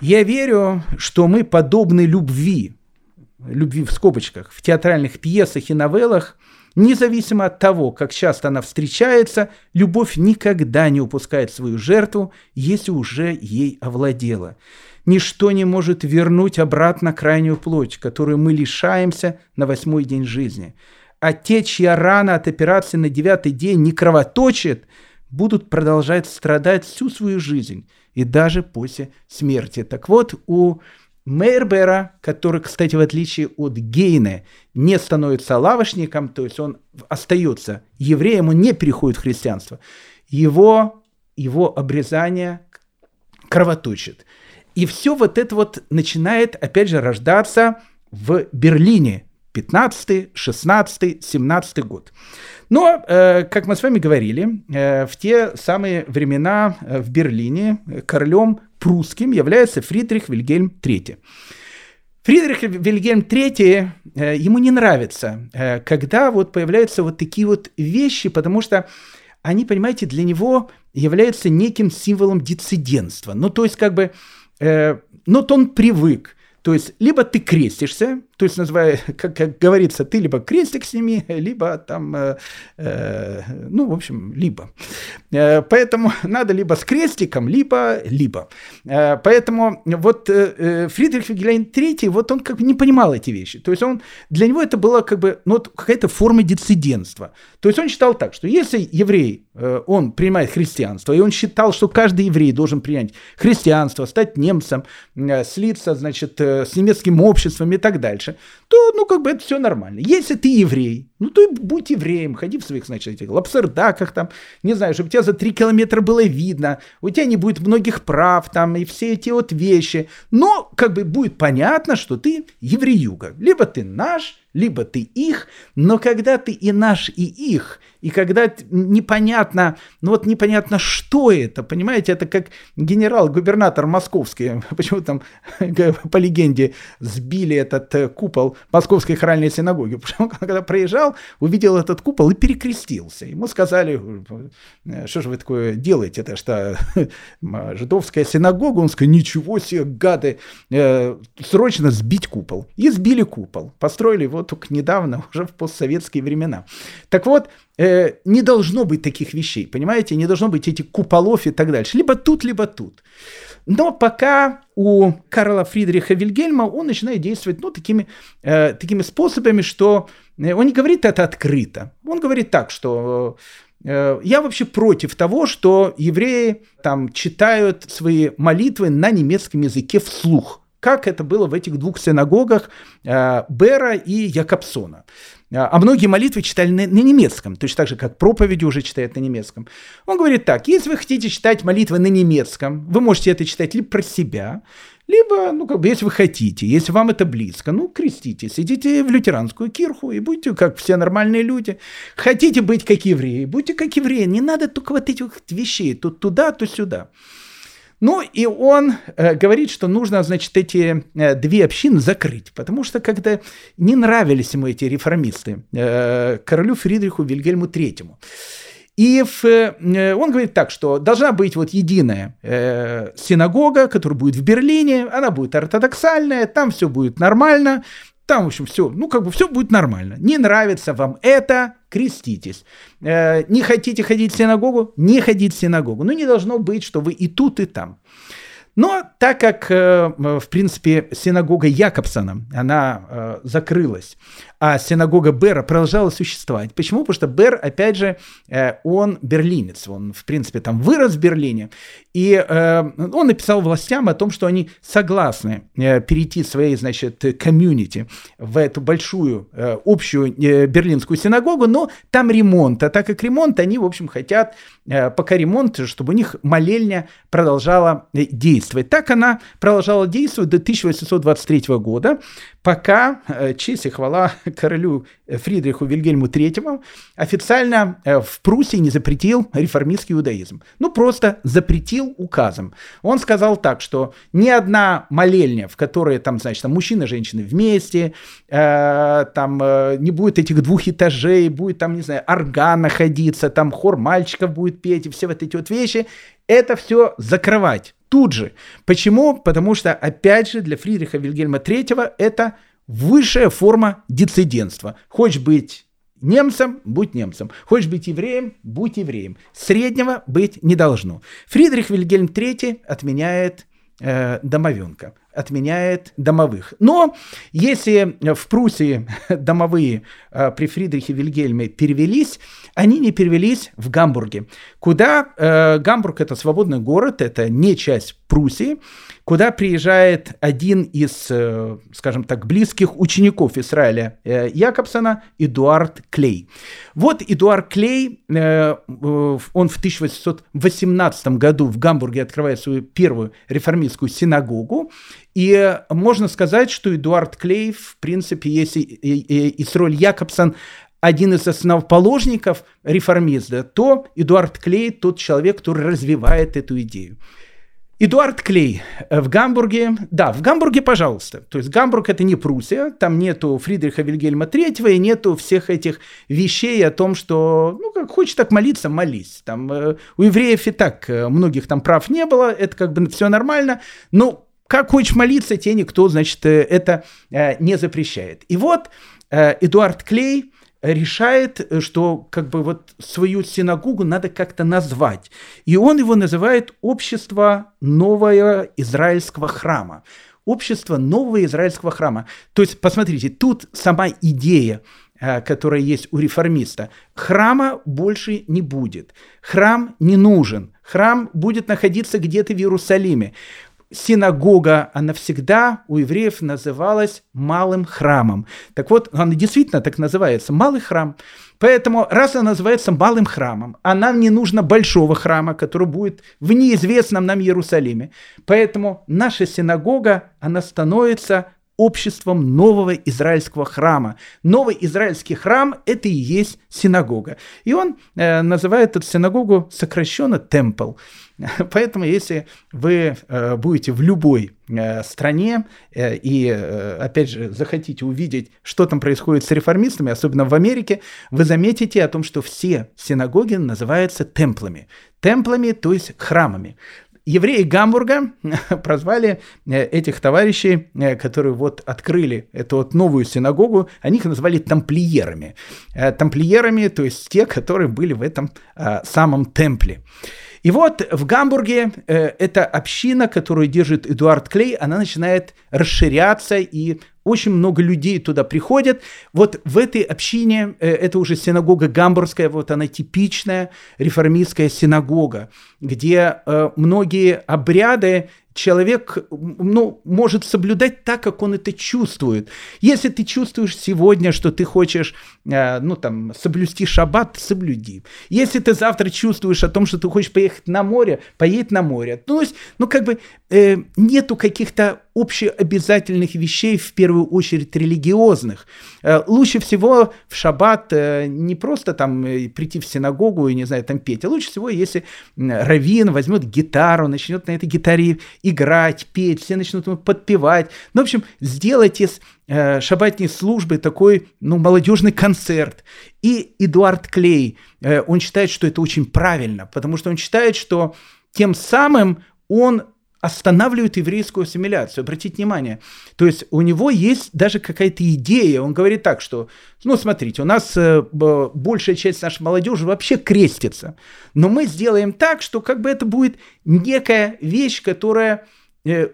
Speaker 1: Я верю, что мы подобны любви, любви в скобочках, в театральных пьесах и новеллах, независимо от того, как часто она встречается, любовь никогда не упускает свою жертву, если уже ей овладела ничто не может вернуть обратно крайнюю плоть, которую мы лишаемся на восьмой день жизни. А те, чья рана от операции на девятый день не кровоточит, будут продолжать страдать всю свою жизнь и даже после смерти. Так вот, у Мейербера, который, кстати, в отличие от Гейне, не становится лавочником, то есть он остается евреем, он не переходит в христианство, его, его обрезание кровоточит. И все вот это вот начинает, опять же, рождаться в Берлине 15, 16, 17 год. Но, э, как мы с вами говорили, э, в те самые времена э, в Берлине королем прусским является Фридрих Вильгельм III. Фридрих Вильгельм III, э, ему не нравится, э, когда вот появляются вот такие вот вещи, потому что они, понимаете, для него являются неким символом диссидентства. Ну, то есть, как бы, э, ну, вот он привык, то есть, либо ты крестишься, то есть, называя, как, как говорится, ты либо крестик сними, либо там, э, э, ну, в общем, либо. Э, поэтому надо либо с крестиком, либо, либо. Э, поэтому вот э, э Фридрих Вильгельм III, вот он как бы не понимал эти вещи. То есть, он, для него это было как бы, ну, вот какая-то форма диссидентства. То есть, он считал так, что если еврей, он принимает христианство, и он считал, что каждый еврей должен принять христианство, стать немцем, э, слиться, значит, э, с немецким обществом и так дальше, то, ну, как бы это все нормально. Если ты еврей, ну, то и будь евреем, ходи в своих, значит, этих лапсердаках там, не знаю, чтобы тебя за три километра было видно, у тебя не будет многих прав там и все эти вот вещи, но как бы будет понятно, что ты евреюга. Либо ты наш, либо ты их, но когда ты и наш, и их, и когда непонятно, ну вот непонятно, что это, понимаете, это как генерал-губернатор московский, почему там по легенде сбили этот э, купол Московской хоральной синагоги, потому что когда проезжал, увидел этот купол и перекрестился. Ему сказали, э, что же вы такое делаете, это что жидовская синагога, он сказал, ничего себе, гады, э, срочно сбить купол. И сбили купол, построили его только недавно, уже в постсоветские времена. Так вот, э, не должно быть таких вещей, понимаете? Не должно быть этих куполов и так дальше. Либо тут, либо тут. Но пока у Карла Фридриха Вильгельма он начинает действовать ну, такими, э, такими способами, что э, он не говорит это открыто. Он говорит так, что э, я вообще против того, что евреи там читают свои молитвы на немецком языке вслух как это было в этих двух синагогах э, Бера и Якобсона. А, а многие молитвы читали на, на немецком, точно так же, как проповеди уже читают на немецком. Он говорит так, если вы хотите читать молитвы на немецком, вы можете это читать либо про себя, либо, ну, как бы, если вы хотите, если вам это близко, ну, креститесь, идите в лютеранскую кирху и будьте как все нормальные люди. Хотите быть как евреи, будьте как евреи. Не надо только вот этих вещей, то туда, то сюда. Ну и он э, говорит, что нужно, значит, эти э, две общины закрыть, потому что когда не нравились ему эти реформисты, э, королю Фридриху Вильгельму Третьему. И в, э, он говорит так, что должна быть вот единая э, синагога, которая будет в Берлине, она будет ортодоксальная, там все будет нормально, там, в общем, все, ну, как бы все будет нормально. Не нравится вам это, креститесь. Э, не хотите ходить в синагогу, не ходите в синагогу. Ну, не должно быть, что вы и тут, и там. Но так как, э, в принципе, синагога Якобсона, она э, закрылась, а синагога Бера продолжала существовать. Почему? Потому что Бер, опять же, э, он берлинец, он, в принципе, там вырос в Берлине, и он написал властям о том, что они согласны перейти своей, значит, комьюнити в эту большую общую берлинскую синагогу, но там ремонт, а так как ремонт, они, в общем, хотят пока ремонт, чтобы у них молельня продолжала действовать действовать. Так она продолжала действовать до 1823 года, пока, э, честь и хвала королю Фридриху Вильгельму III, официально э, в Пруссии не запретил реформистский иудаизм. Ну, просто запретил указом. Он сказал так, что ни одна молельня, в которой там, значит, там мужчины и женщины вместе, э, там э, не будет этих двух этажей, будет там, не знаю, орган находиться, там хор мальчиков будет петь, и все вот эти вот вещи, это все закрывать тут же. Почему? Потому что, опять же, для Фридриха Вильгельма III это высшая форма диссидентства. Хочешь быть немцем, будь немцем. Хочешь быть евреем, будь евреем. Среднего быть не должно. Фридрих Вильгельм III отменяет э, домовенка. Отменяет домовых. Но если в Пруссии домовые э, при Фридрихе Вильгельме перевелись, они не перевелись в Гамбурге, куда э, Гамбург это свободный город, это не часть Пруссии, куда приезжает один из, э, скажем так, близких учеников Израиля Якобсона, Эдуард Клей. Вот Эдуард Клей, он в 1818 году в Гамбурге открывает свою первую реформистскую синагогу, и можно сказать, что Эдуард Клей, в принципе, если Исроль Якобсон один из основоположников реформизма, то Эдуард Клей тот человек, который развивает эту идею. Эдуард Клей э, в Гамбурге, да, в Гамбурге, пожалуйста. То есть Гамбург это не Пруссия, там нету Фридриха Вильгельма III и нету всех этих вещей о том, что, ну, как хочешь так молиться, молись. Там э, у евреев и так э, многих там прав не было, это как бы все нормально, но как хочешь молиться, тебе никто, значит, э, это э, не запрещает. И вот э, Эдуард Клей решает, что как бы вот свою синагогу надо как-то назвать. И он его называет «Общество нового израильского храма». Общество нового израильского храма. То есть, посмотрите, тут сама идея, которая есть у реформиста. Храма больше не будет. Храм не нужен. Храм будет находиться где-то в Иерусалиме синагога, она всегда у евреев называлась малым храмом. Так вот, она действительно так называется, малый храм. Поэтому, раз она называется малым храмом, а нам не нужно большого храма, который будет в неизвестном нам Иерусалиме. Поэтому наша синагога, она становится обществом нового израильского храма. Новый израильский храм – это и есть синагога. И он э, называет эту синагогу сокращенно «темпл». Поэтому, если вы э, будете в любой э, стране э, и, опять же, захотите увидеть, что там происходит с реформистами, особенно в Америке, вы заметите о том, что все синагоги называются темплами. Темплами, то есть храмами евреи Гамбурга прозвали этих товарищей, которые вот открыли эту вот новую синагогу, они их назвали тамплиерами. Тамплиерами, то есть те, которые были в этом самом темпле. И вот в Гамбурге э, эта община, которую держит Эдуард Клей, она начинает расширяться, и очень много людей туда приходят. Вот в этой общине, э, это уже синагога гамбургская, вот она типичная реформистская синагога, где э, многие обряды человек ну, может соблюдать так, как он это чувствует. Если ты чувствуешь сегодня, что ты хочешь э, ну, там, соблюсти шаббат, соблюди. Если ты завтра чувствуешь о том, что ты хочешь поехать на море, поедь на море. Ну, то есть, ну как бы э, нету каких-то общеобязательных вещей, в первую очередь религиозных. Э, лучше всего в шаббат э, не просто там э, прийти в синагогу и, не знаю, там петь, а лучше всего, если раввин возьмет гитару, начнет на этой гитаре играть, петь, все начнут ему подпевать. Ну, в общем, сделать из шаббатной службы такой, ну, молодежный концерт. И Эдуард Клей, он считает, что это очень правильно, потому что он считает, что тем самым он останавливает еврейскую ассимиляцию. Обратите внимание. То есть у него есть даже какая-то идея. Он говорит так, что, ну, смотрите, у нас э, большая часть нашей молодежи вообще крестится. Но мы сделаем так, что как бы это будет некая вещь, которая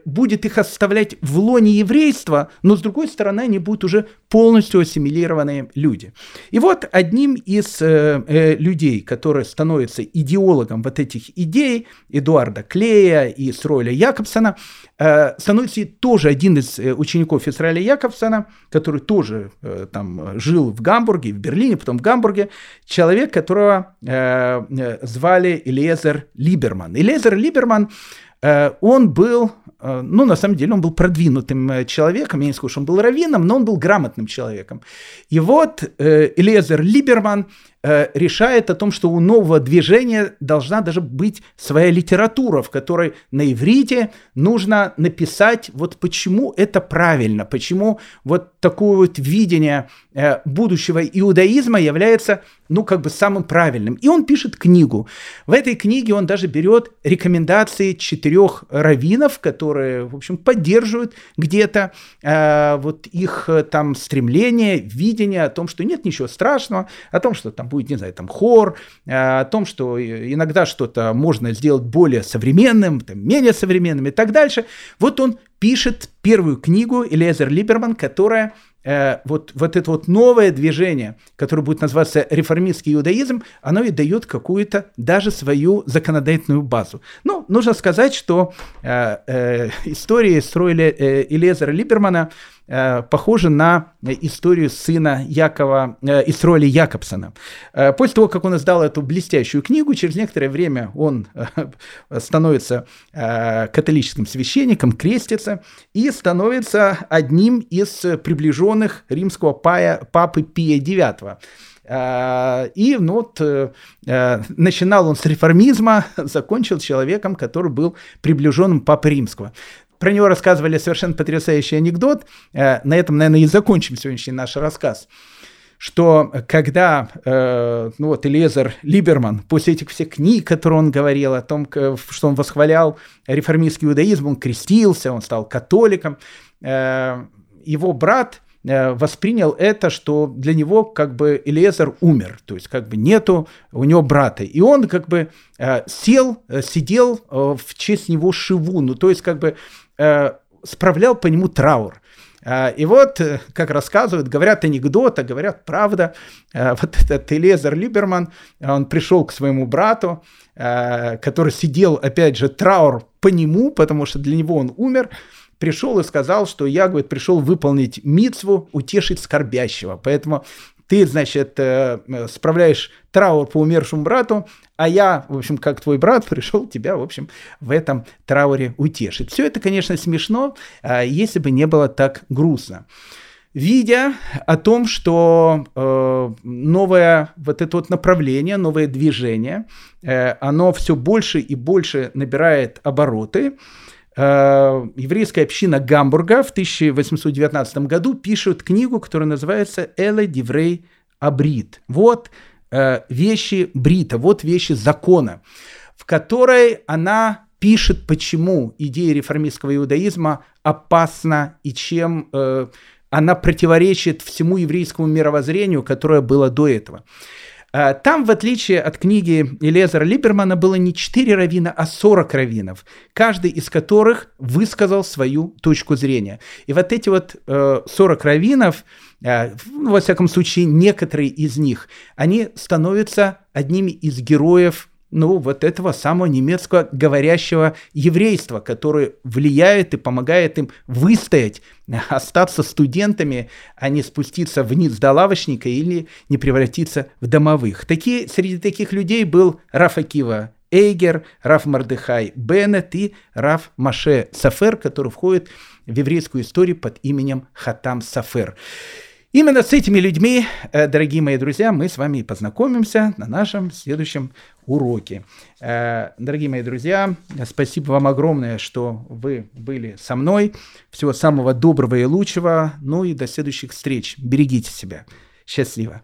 Speaker 1: будет их оставлять в лоне еврейства, но с другой стороны они будут уже полностью ассимилированные люди. И вот одним из э, э, людей, который становится идеологом вот этих идей, Эдуарда Клея и Сройля Якобсона, э, становится тоже один из э, учеников Израиля Якобсона, который тоже э, там жил в Гамбурге, в Берлине, потом в Гамбурге, человек, которого э, звали Элиезер Либерман. Элиезер Либерман Э, он был, э, ну, на самом деле, он был продвинутым э, человеком, я не скажу, что он был раввином, но он был грамотным человеком. И вот Элезер Либерман Э, решает о том, что у нового движения должна даже быть своя литература, в которой на иврите нужно написать вот почему это правильно, почему вот такое вот видение э, будущего иудаизма является, ну, как бы самым правильным. И он пишет книгу. В этой книге он даже берет рекомендации четырех раввинов, которые, в общем, поддерживают где-то э, вот их э, там стремление, видение о том, что нет ничего страшного, о том, что там будет, не знаю, там хор, э, о том, что иногда что-то можно сделать более современным, там, менее современным и так дальше. Вот он пишет первую книгу Элиезер Либерман, которая э, вот, вот это вот новое движение, которое будет называться реформистский иудаизм, оно и дает какую-то даже свою законодательную базу. Ну, нужно сказать, что э, э, истории строили э, Элиезера Либермана похоже на историю сына Якова, э, Исроэля Якобсона. Э, после того, как он издал эту блестящую книгу, через некоторое время он становится католическим священником, крестится и становится одним из приближенных римского пая, папы Пия IX. И ну, вот начинал он с реформизма, закончил человеком, который был приближенным Папы Римского. Про него рассказывали совершенно потрясающий анекдот. Э, на этом, наверное, и закончим сегодняшний наш рассказ что когда э, ну вот Элизер Либерман после этих всех книг, которые он говорил о том, что он восхвалял реформистский иудаизм, он крестился, он стал католиком, э, его брат э, воспринял это, что для него как бы Элиезер умер, то есть как бы нету у него брата. И он как бы э, сел, э, сидел в честь него Шиву, ну то есть как бы э, справлял по нему траур. Э, и вот, э, как рассказывают, говорят анекдоты, говорят правда, вот этот Элезер Либерман, он пришел к своему брату, который сидел, опять же, траур по нему, потому что для него он умер, пришел и сказал, что я, говорит, пришел выполнить мицву, утешить скорбящего. Поэтому ты, значит, э, справляешь траур по умершему брату, а я, в общем, как твой брат, пришел тебя, в общем, в этом трауре утешить. Все это, конечно, смешно, а, если бы не было так грустно. Видя о том, что э, новое вот это вот направление, новое движение, э, оно все больше и больше набирает обороты, Э, еврейская община Гамбурга в 1819 году пишет книгу, которая называется «Эле Диврей Абрит». Вот э, вещи Брита, вот вещи закона, в которой она пишет, почему идея реформистского иудаизма опасна и чем э, она противоречит всему еврейскому мировоззрению, которое было до этого. А, там, в отличие от книги Элезера Либермана, было не 4 равина, а 40 раввинов, каждый из которых высказал свою точку зрения. И вот эти вот 40 э, раввинов, э, ну, во всяком случае, некоторые из них, они становятся одними из героев ну, вот этого самого немецкого говорящего еврейства, которое влияет и помогает им выстоять, остаться студентами, а не спуститься вниз до лавочника или не превратиться в домовых. Такие, среди таких людей был Раф Акива Эйгер, Раф Мардыхай Беннет и Раф Маше Сафер, который входит в еврейскую историю под именем Хатам Сафер. Именно с этими людьми, э, дорогие мои друзья, мы с вами познакомимся на нашем следующем уроке. Э, дорогие мои друзья, спасибо вам огромное, что вы были со мной. Всего самого доброго и лучшего. Ну и до следующих встреч. Берегите себя. Счастливо.